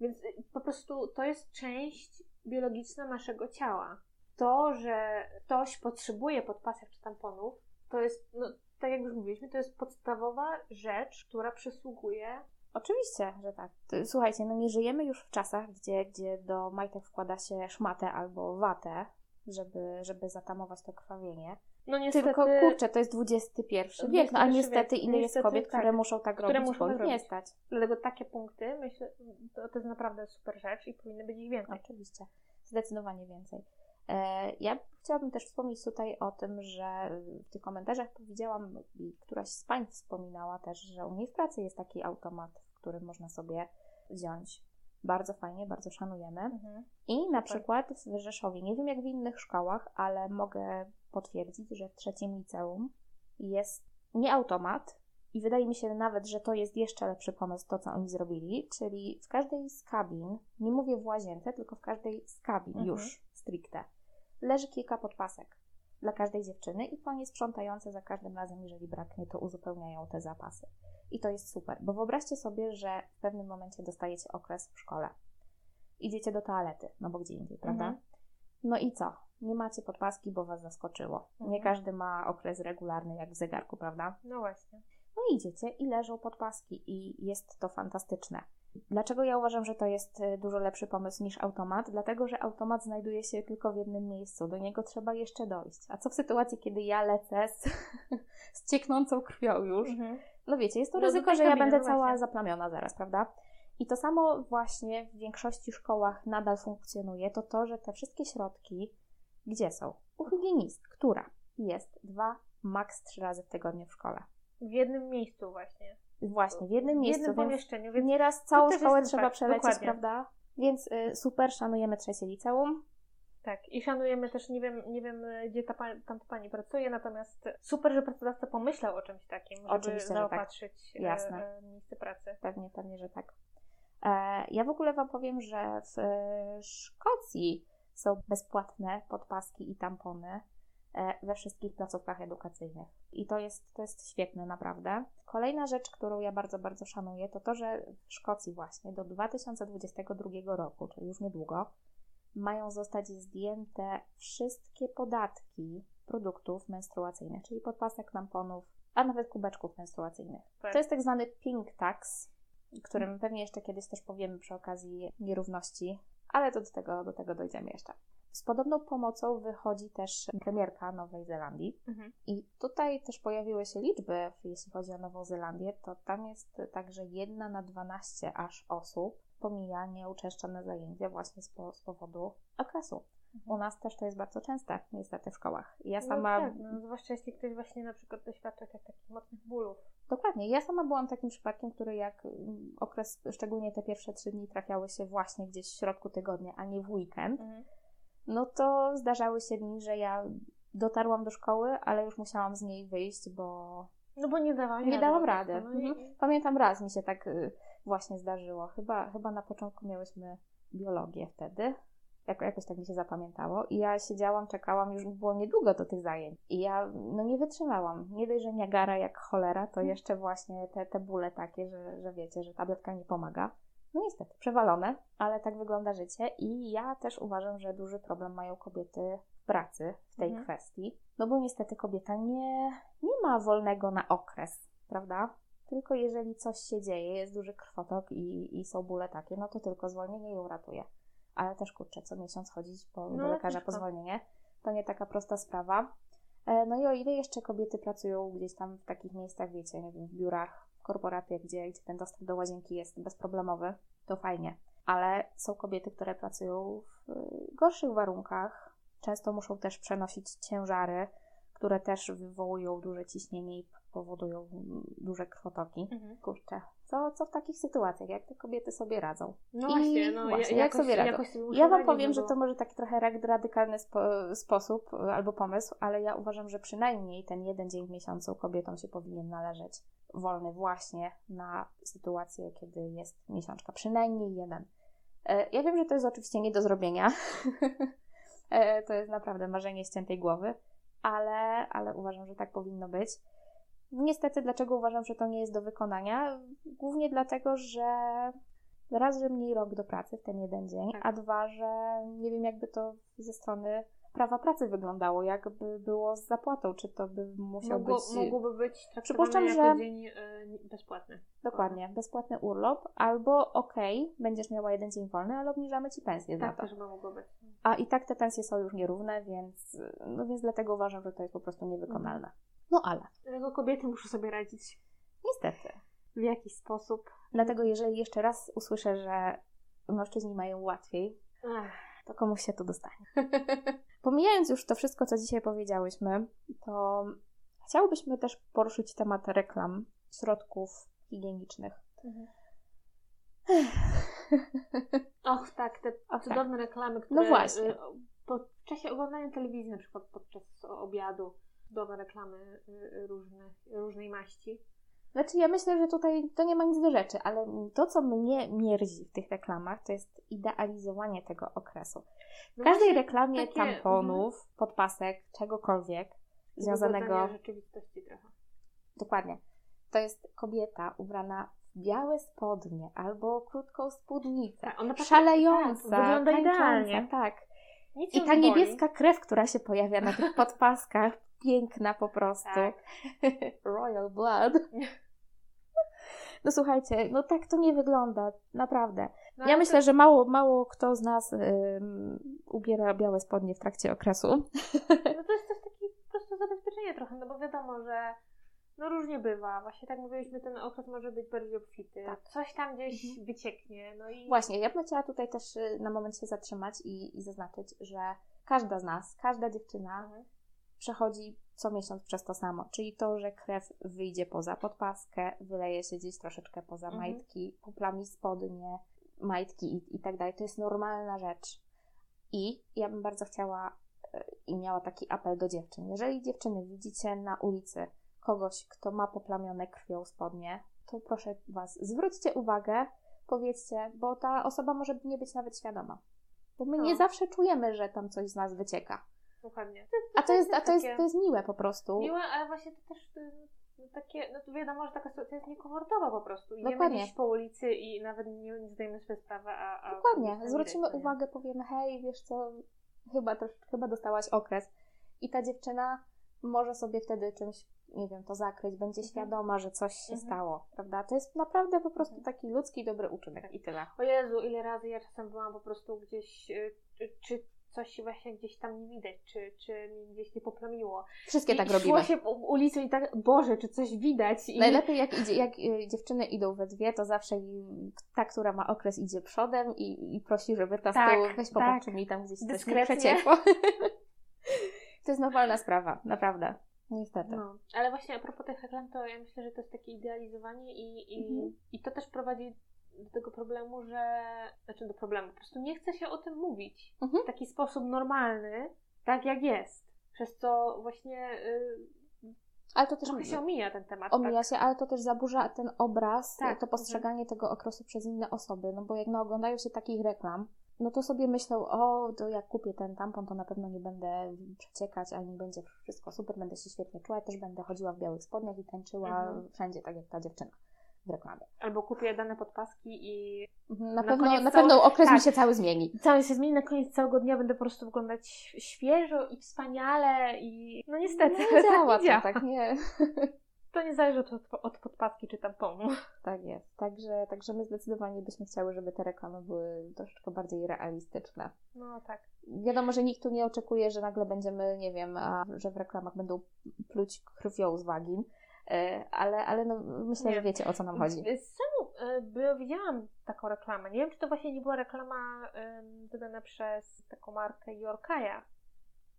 A: Więc y, po prostu to jest część biologiczna naszego ciała. To, że ktoś potrzebuje podpasek czy tamponów, to jest, no, tak jak już mówiliśmy, to jest podstawowa rzecz, która przysługuje.
B: Oczywiście, że tak. Słuchajcie, no nie żyjemy już w czasach, gdzie, gdzie do majtek wkłada się szmatę albo watę, żeby, żeby zatamować to krwawienie.
A: No niestety,
B: Tylko kurczę, to jest XXI wiek, no a niestety
A: wiek.
B: ile jest
A: Niestety
B: kobiet,
A: tak.
B: które muszą tak
A: Które
B: robić,
A: muszą
B: bo
A: tak
B: nie stać.
A: dlatego takie punkty, myślę, to, to jest naprawdę super rzecz i powinny być ich więcej.
B: Oczywiście, zdecydowanie więcej. E, Ja chciałabym też wspomnieć tutaj o tym, że w tych komentarzach widziałam i któraś z Pań wspominała też, że u niej w pracy jest taki automat, w którym można sobie wziąć. Bardzo fajnie, bardzo szanujemy.
A: Mhm.
B: I na przykład w Rzeszowie, nie wiem jak w innych szkołach, ale mogę potwierdzić, że w trzecim liceum jest nie automat i wydaje mi się nawet, że to jest jeszcze lepszy pomysł, to co oni zrobili, czyli w każdej z kabin, nie mówię w łazience, tylko w każdej z kabin
A: Mhm.
B: już stricte, leży kilka podpasek dla każdej dziewczyny i panie sprzątające za każdym razem, jeżeli braknie, to uzupełniają te zapasy. I to jest super, bo wyobraźcie sobie, że w pewnym momencie dostajecie okres w szkole. idziecie do toalety, no bo gdzie indziej, prawda?
A: Mhm.
B: No i co? Nie macie podpaski, bo was zaskoczyło. Nie
A: Mhm.
B: każdy ma okres regularny jak w zegarku, prawda?
A: No właśnie.
B: No idziecie i leżą podpaski i jest to fantastyczne. Dlaczego ja uważam, że to jest e, dużo lepszy pomysł niż automat? Dlatego, że automat znajduje się tylko w jednym miejscu. Do niego trzeba jeszcze dojść. A co w sytuacji, kiedy ja lecę z, z cieknącą krwią już? No wiecie, jest to
A: No,
B: ryzyko, że ja
A: kabiny,
B: będę
A: no
B: cała
A: właśnie.
B: zaplamiona zaraz, prawda? I to samo właśnie w większości szkołach nadal funkcjonuje, to to, że te wszystkie środki gdzie są? U hygienist, która jest dwa, maks trzy razy w tygodniu w szkole.
A: W jednym miejscu właśnie.
B: Właśnie, w jednym
A: w
B: miejscu,
A: jednym
B: więc
A: pomieszczeniu, więc
B: nieraz całą szkołę
A: jest
B: trzeba
A: fakt,
B: przelecieć,
A: dokładnie.
B: prawda? Więc y, super, szanujemy trzecie liceum.
A: tak. I szanujemy też, nie wiem, nie wiem gdzie ta pani, tam ta pani pracuje, natomiast super, że pracodawca pomyślał o czymś takim, żeby
B: Oczywiście, tak.
A: zaopatrzyć
B: Jasne.
A: e, miejsce pracy.
B: Pewnie, pewnie, że tak. E, ja w ogóle Wam powiem, że w Szkocji są bezpłatne podpaski i tampony we wszystkich placówkach edukacyjnych. I to jest, to jest świetne, naprawdę. Kolejna rzecz, którą ja bardzo, bardzo szanuję, to to, że w Szkocji właśnie do 2022 roku, czyli już niedługo, mają zostać zdjęte wszystkie podatki produktów menstruacyjnych, czyli podpasek, tamponów, a nawet kubeczków menstruacyjnych.
A: Tak.
B: To jest tak zwany pink tax, którym pewnie jeszcze kiedyś też powiemy przy okazji nierówności, ale to do tego, do tego dojdziemy jeszcze. Z podobną pomocą wychodzi też premierka Nowej Zelandii.
A: Mhm.
B: I tutaj też pojawiły się liczby, jeśli chodzi o Nową Zelandię, to tam jest tak, że jedna na 12 aż osób pomija nieuczęszczane zajęcia właśnie z, po, z powodu okresu. U nas też to jest bardzo częste, niestety, w szkołach. Ja sama
A: No tak, no, zwłaszcza jeśli ktoś właśnie na przykład doświadcza jak takich mocnych bólów.
B: Dokładnie. Ja sama byłam takim przypadkiem, który jak mm, okres, szczególnie te pierwsze trzy dni trafiały się właśnie gdzieś w środku tygodnia, a nie w weekend, no to zdarzały się dni, że ja dotarłam do szkoły, ale już musiałam z niej wyjść, bo
A: No bo nie dawałam
B: nie
A: rady
B: dałam rady.
A: No
B: Mhm. Pamiętam raz mi się tak y, właśnie zdarzyło. Chyba, chyba na początku miałyśmy biologię wtedy. Jako, jakoś tak mi się zapamiętało. I ja siedziałam, czekałam, już było niedługo do tych zajęć. I ja no nie wytrzymałam. Nie dość, że niagara jak cholera, to jeszcze właśnie te, te bóle takie, że, że wiecie, że tabletka nie pomaga. No niestety, przewalone, ale tak wygląda życie i ja też uważam, że duży problem mają kobiety w pracy w tej
A: Mhm.
B: kwestii. No bo niestety kobieta nie, nie ma wolnego na okres, prawda? Tylko jeżeli coś się dzieje, jest duży krwotok i, i są bóle takie, no to tylko zwolnienie ją ratuje. Ale też kurczę, co miesiąc chodzić po,
A: No,
B: do lekarza po zwolnienie, to nie taka prosta sprawa. E, No i o ile jeszcze kobiety pracują gdzieś tam w takich miejscach, wiecie, nie wiem, w biurach, korporaty, gdzie, gdzie ten dostęp do łazienki jest bezproblemowy, to fajnie. Ale są kobiety, które pracują w y, gorszych warunkach, często muszą też przenosić ciężary, które też wywołują duże ciśnienie i powodują duże krwotoki.
A: Mhm.
B: Kurczę, co, co w takich sytuacjach, jak te kobiety sobie radzą?
A: No
B: I
A: właśnie, no
B: właśnie,
A: ja,
B: jak
A: jakoś,
B: sobie radzą?
A: sobie
B: Ja Wam
A: muszę
B: powiem, że
A: no
B: to może taki trochę radykalny spo, sposób y, albo pomysł, ale ja uważam, że przynajmniej ten jeden dzień w miesiącu kobietom się powinien należeć wolny właśnie na sytuację, kiedy jest miesiączka. Przynajmniej jeden. E, Ja wiem, że to jest oczywiście nie do zrobienia. E, to jest naprawdę marzenie ściętej głowy, ale, ale uważam, że tak powinno być. Niestety, dlaczego uważam, że to nie jest do wykonania? Głównie dlatego, że raz, że mniej rok do pracy w ten jeden dzień,
A: Tak.
B: a dwa, że nie wiem, jakby to ze strony prawa pracy wyglądało, jakby było z zapłatą, czy to by musiał
A: Mogło,
B: być
A: mogłoby być
B: Przypuszczam,
A: traktowane jako
B: że-
A: dzień y, bezpłatny.
B: dokładnie bezpłatny urlop, albo okej, będziesz miała jeden dzień wolny, ale obniżamy ci pensję za
A: Tak
B: to.
A: też by mogło być.
B: A i tak te pensje są już nierówne, więc, no więc dlatego uważam, że to jest po prostu niewykonalne.
A: Mhm.
B: No ale,
A: Dlatego kobiety muszą sobie radzić
B: niestety.
A: w jakiś sposób.
B: Dlatego jeżeli jeszcze raz usłyszę, że mężczyźni mają łatwiej,
A: Ech.
B: to komuś się to dostanie. Pomijając już to wszystko, co dzisiaj powiedziałyśmy, to chciałybyśmy też poruszyć temat reklam środków higienicznych.
A: Och, tak, te
B: tak.
A: cudowne reklamy, które
B: No właśnie.
A: y, po, w czasie oglądania telewizji, na przykład podczas obiadu, cudowne reklamy y, y, różne, różnej maści.
B: Znaczy, ja myślę, że tutaj to nie ma nic do rzeczy, ale to, co mnie mierzi w tych reklamach, to jest idealizowanie tego okresu. W
A: No
B: każdej reklamie
A: takie, mhm.
B: tamponów, podpasek, czegokolwiek związanego
A: rzeczywistości trochę.
B: Dokładnie. To jest kobieta ubrana białe spodnie albo krótką spódnicę,
A: Tak, ona tak-
B: szalejąca,
A: tak, wygląda
B: tańcząca,
A: idealnie.
B: tak.
A: Nic
B: I ta
A: nie boli.
B: niebieska krew, która się pojawia na tych podpaskach, piękna po prostu.
A: Tak.
B: Royal blood. No słuchajcie, no tak to nie wygląda, naprawdę.
A: No,
B: ja myślę, że mało, mało kto z nas ubiera białe spodnie w trakcie okresu.
A: To, no to jest też takie po prostu zabezpieczenie trochę, no bo wiadomo, że no różnie bywa. Właśnie tak mówiliśmy, ten okres może być bardziej obfity.
B: Tak.
A: Coś tam gdzieś
B: Mhm.
A: wycieknie. No i
B: Właśnie, ja bym chciała tutaj też y, na moment się zatrzymać i, i zaznaczyć, że każda z nas, każda dziewczyna
A: Mhm.
B: Przechodzi co miesiąc przez to samo, czyli to, że krew wyjdzie poza podpaskę, wyleje się gdzieś troszeczkę poza
A: Mhm.
B: majtki, poplami spodnie, majtki i, i tak dalej. To jest normalna rzecz. I ja bym bardzo chciała y, i miała taki apel do dziewczyn. Jeżeli dziewczyny widzicie na ulicy kogoś, kto ma poplamione krwią spodnie, to proszę Was, zwróćcie uwagę, powiedzcie, bo ta osoba może nie być nawet świadoma. Bo my
A: No.
B: nie zawsze czujemy, że tam coś z nas wycieka.
A: Dokładnie.
B: A to jest, a to jest, to jest miłe po prostu.
A: Miłe, ale właśnie to też y, takie, no to wiadomo, że taka sytuacja jest niekomfortowa po prostu. Idziemy
B: Dokładnie.
A: gdzieś po ulicy i nawet nie, nie zdajemy sobie sprawy, a... a
B: Dokładnie. Zwrócimy
A: nie?
B: uwagę, powiemy, hej, wiesz co, chyba, też, chyba dostałaś okres. I ta dziewczyna może sobie wtedy czymś, nie wiem, to zakryć, będzie
A: Mhm.
B: świadoma, że coś się
A: Mhm.
B: stało, prawda? To jest naprawdę po prostu
A: Mhm.
B: taki ludzki, dobry uczynek i tyle.
A: O Jezu, ile razy ja czasem byłam po prostu gdzieś, y, czy coś właśnie gdzieś tam nie widać, czy, czy mi gdzieś nie poplamiło.
B: Wszystkie
A: I
B: tak
A: szło
B: robimy.
A: się po ulicy i tak, Boże, czy coś widać? I
B: Najlepiej jak, idzie, jak y, dziewczyny idą we dwie, to zawsze ta, która ma okres idzie przodem i, i prosi, żeby ta z
A: Tak,
B: tyłu weź popatrz,
A: tak.
B: mi tam gdzieś coś nie przeciekło. to jest normalna sprawa, naprawdę. Niestety.
A: No, ale właśnie a propos tych reklam, to ja myślę, że to jest takie idealizowanie i, i,
B: Mhm.
A: i to też prowadzi do tego problemu, że, znaczy do problemu, po prostu nie chce się o tym mówić
B: Mhm.
A: w taki sposób normalny, tak jak jest. Przez co właśnie y,
B: Ale to też
A: trochę się omija ten temat.
B: omija
A: tak?
B: się, ale to też zaburza ten obraz,
A: Tak,
B: to postrzeganie tego okresu przez inne osoby, no bo jak no, oglądają się takich reklam, no to sobie myślą, o, to jak kupię ten tampon, to na pewno nie będę przeciekać, ani będzie wszystko super, będę się świetnie czuła, też będę chodziła w białych spodniach i tańczyła
A: Mhm.
B: wszędzie, tak jak ta dziewczyna w reklamie.
A: Albo kupię dane podpaski i
B: Mhm, Na,
A: Na
B: pewno, na pewno okres mi
A: tak.
B: się cały zmieni.
A: cały się zmieni, na koniec całego dnia będę po prostu wyglądać świeżo i wspaniale i no niestety,
B: No, nie działa
A: tak nie działa.
B: tak nie.
A: To nie zależy od, od podpaski czy tamponu.
B: Tak jest. Także, także my zdecydowanie byśmy chciały, żeby te reklamy były troszeczkę bardziej realistyczne.
A: No tak.
B: Wiadomo, że nikt tu nie oczekuje, że nagle będziemy, nie wiem, a, że w reklamach będą pluć krwią z wagin, ale, ale no, myślę,
A: Nie.
B: że wiecie o co nam chodzi.
A: Sam y, by widziałam taką reklamę. Nie wiem, czy to właśnie nie była reklama wydana przez taką markę Yorkaya,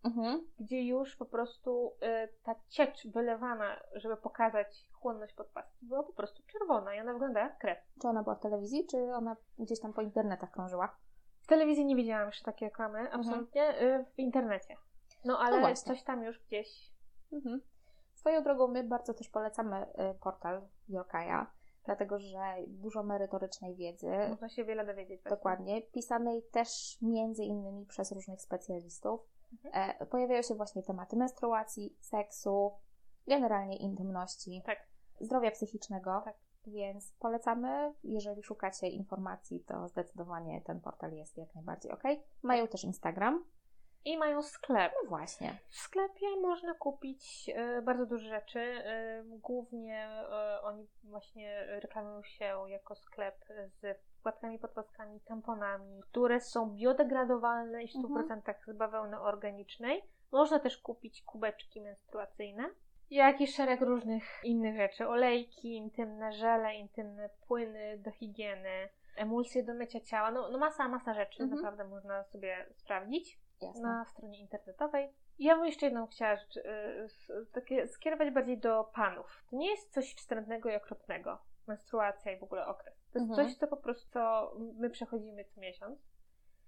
B: Mhm.
A: gdzie już po prostu y, ta ciecz wylewana, żeby pokazać chłonność podpaski, była po prostu czerwona i ona wygląda jak krew.
B: Czy ona była w telewizji, czy ona gdzieś tam po internetach krążyła?
A: W telewizji nie widziałam jeszcze takiej reklamy, absolutnie, y, w internecie. No ale
B: Mhm. właśnie.
A: coś tam już gdzieś.
B: Mhm. Swoją drogą my bardzo też polecamy y, portal Yorkaya, dlatego że dużo merytorycznej wiedzy,
A: Można się wiele dowiedzieć. właśnie.
B: dokładnie, pisanej też między innymi przez różnych specjalistów.
A: Mhm.
B: E, pojawiają się właśnie tematy menstruacji, seksu, generalnie intymności,
A: Tak.
B: zdrowia psychicznego.
A: Tak.
B: Więc polecamy, jeżeli szukacie informacji, to zdecydowanie ten portal jest jak najbardziej ok. Mają też Instagram.
A: I mają sklep.
B: No właśnie.
A: W sklepie można kupić e, bardzo dużo rzeczy. E, głównie e, oni właśnie reklamują się jako sklep z wkładkami, podpaskami, tamponami, które są biodegradowalne i w 100% z bawełny organicznej. Można też kupić kubeczki menstruacyjne. Jak i szereg różnych innych rzeczy. Olejki, intymne żele, intymne płyny do higieny, emulsje do mycia ciała. No, no masa, masa rzeczy
B: Mhm.
A: naprawdę można sobie sprawdzić
B: Jasne.
A: na stronie internetowej. Ja bym jeszcze jedną chciała rzecz, y, skierować bardziej do panów. To nie jest coś wstrętnego i okropnego. Menstruacja i w ogóle okres. To jest
B: Mhm.
A: coś, co po prostu co my przechodzimy co miesiąc.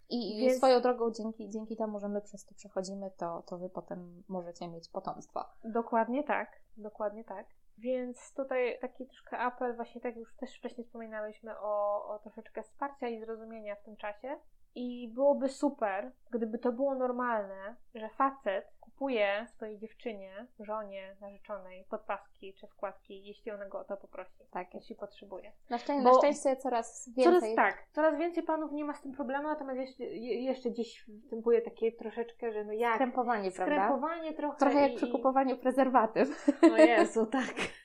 B: I,
A: Więc-
B: swoją drogą, dzięki, dzięki temu, że my przez to przechodzimy, to, to wy potem możecie mieć potomstwo.
A: Dokładnie tak, dokładnie tak. Więc tutaj taki troszkę apel, właśnie tak już też wcześniej wspominałyśmy o, o troszeczkę wsparcia i zrozumienia w tym czasie. I byłoby super, gdyby to było normalne, że facet kupuje swojej dziewczynie, żonie, narzeczonej podpaski czy wkładki, jeśli ona go o to poprosi.
B: Tak.
A: Jeśli potrzebuje.
B: Na, szczę-
A: Bo-
B: na szczęście coraz więcej.
A: Coraz tak, coraz więcej panów nie ma z tym problemu, natomiast jeszcze, je- jeszcze gdzieś występuje takie troszeczkę, że no jak
B: Skrępowanie, prawda?
A: skrępowanie trochę.
B: Trochę jak
A: i,
B: przy kupowaniu prezerwatyw.
A: O Jezu, tak.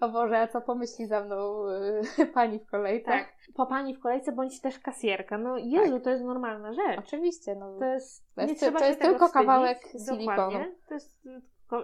B: O Boże, a co pomyśli za mną y, pani w kolejce?
A: Tak. Po pani w kolejce bądź też kasjerka. No Jezu, to jest normalna rzecz.
B: Oczywiście, no.
A: To jest,
B: To
A: nie trzeba
B: to jest tylko
A: wstydzić.
B: kawałek silikonu.
A: To jest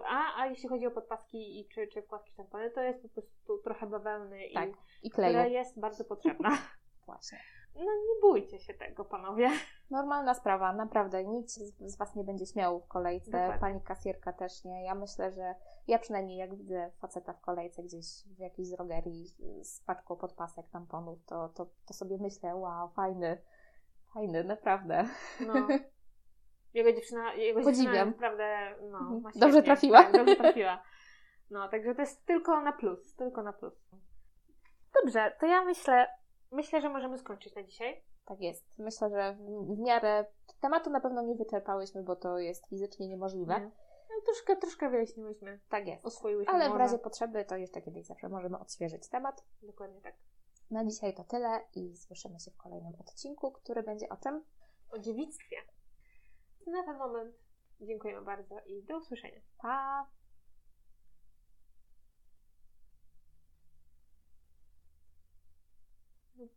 A: a, a jeśli chodzi o podpaski i czy, czy wkładki szampony, to jest po prostu trochę bawełny,
B: Tak,
A: i,
B: I
A: która
B: kleju.
A: jest bardzo potrzebna.
B: Właśnie.
A: No nie bójcie się tego, panowie.
B: Normalna sprawa, naprawdę. Nikt z Was nie będzie śmiał w kolejce,
A: Dokładnie.
B: pani kasjerka też nie. Ja myślę, że ja przynajmniej jak widzę faceta w kolejce gdzieś w jakiejś drogerii z paczką podpasek, tamponów, to, to, to sobie myślę, wow, fajny, fajny, naprawdę.
A: No. Jego dziewczyna, jego
B: Podziwiam.
A: dziewczyna naprawdę, no,
B: Mhm.
A: ma
B: Dobrze
A: świetnie.
B: trafiła.
A: Tak, dobrze trafiła. No, także to jest tylko na plus, tylko na plus. Dobrze, to ja myślę, myślę, że możemy skończyć na dzisiaj.
B: Tak jest. Myślę, że w, w miarę tematu na pewno nie wyczerpałyśmy, bo to jest fizycznie niemożliwe.
A: No, troszkę, troszkę wyjaśniłyśmy,
B: Tak jest.
A: oswoiłyśmy
B: Ale w
A: może.
B: razie potrzeby to jeszcze kiedyś zawsze możemy odświeżyć temat.
A: Dokładnie tak.
B: Na dzisiaj to tyle i słyszymy się w kolejnym odcinku, który będzie o czym?
A: O dziewictwie. Na ten moment dziękujemy bardzo i do usłyszenia.
B: Pa!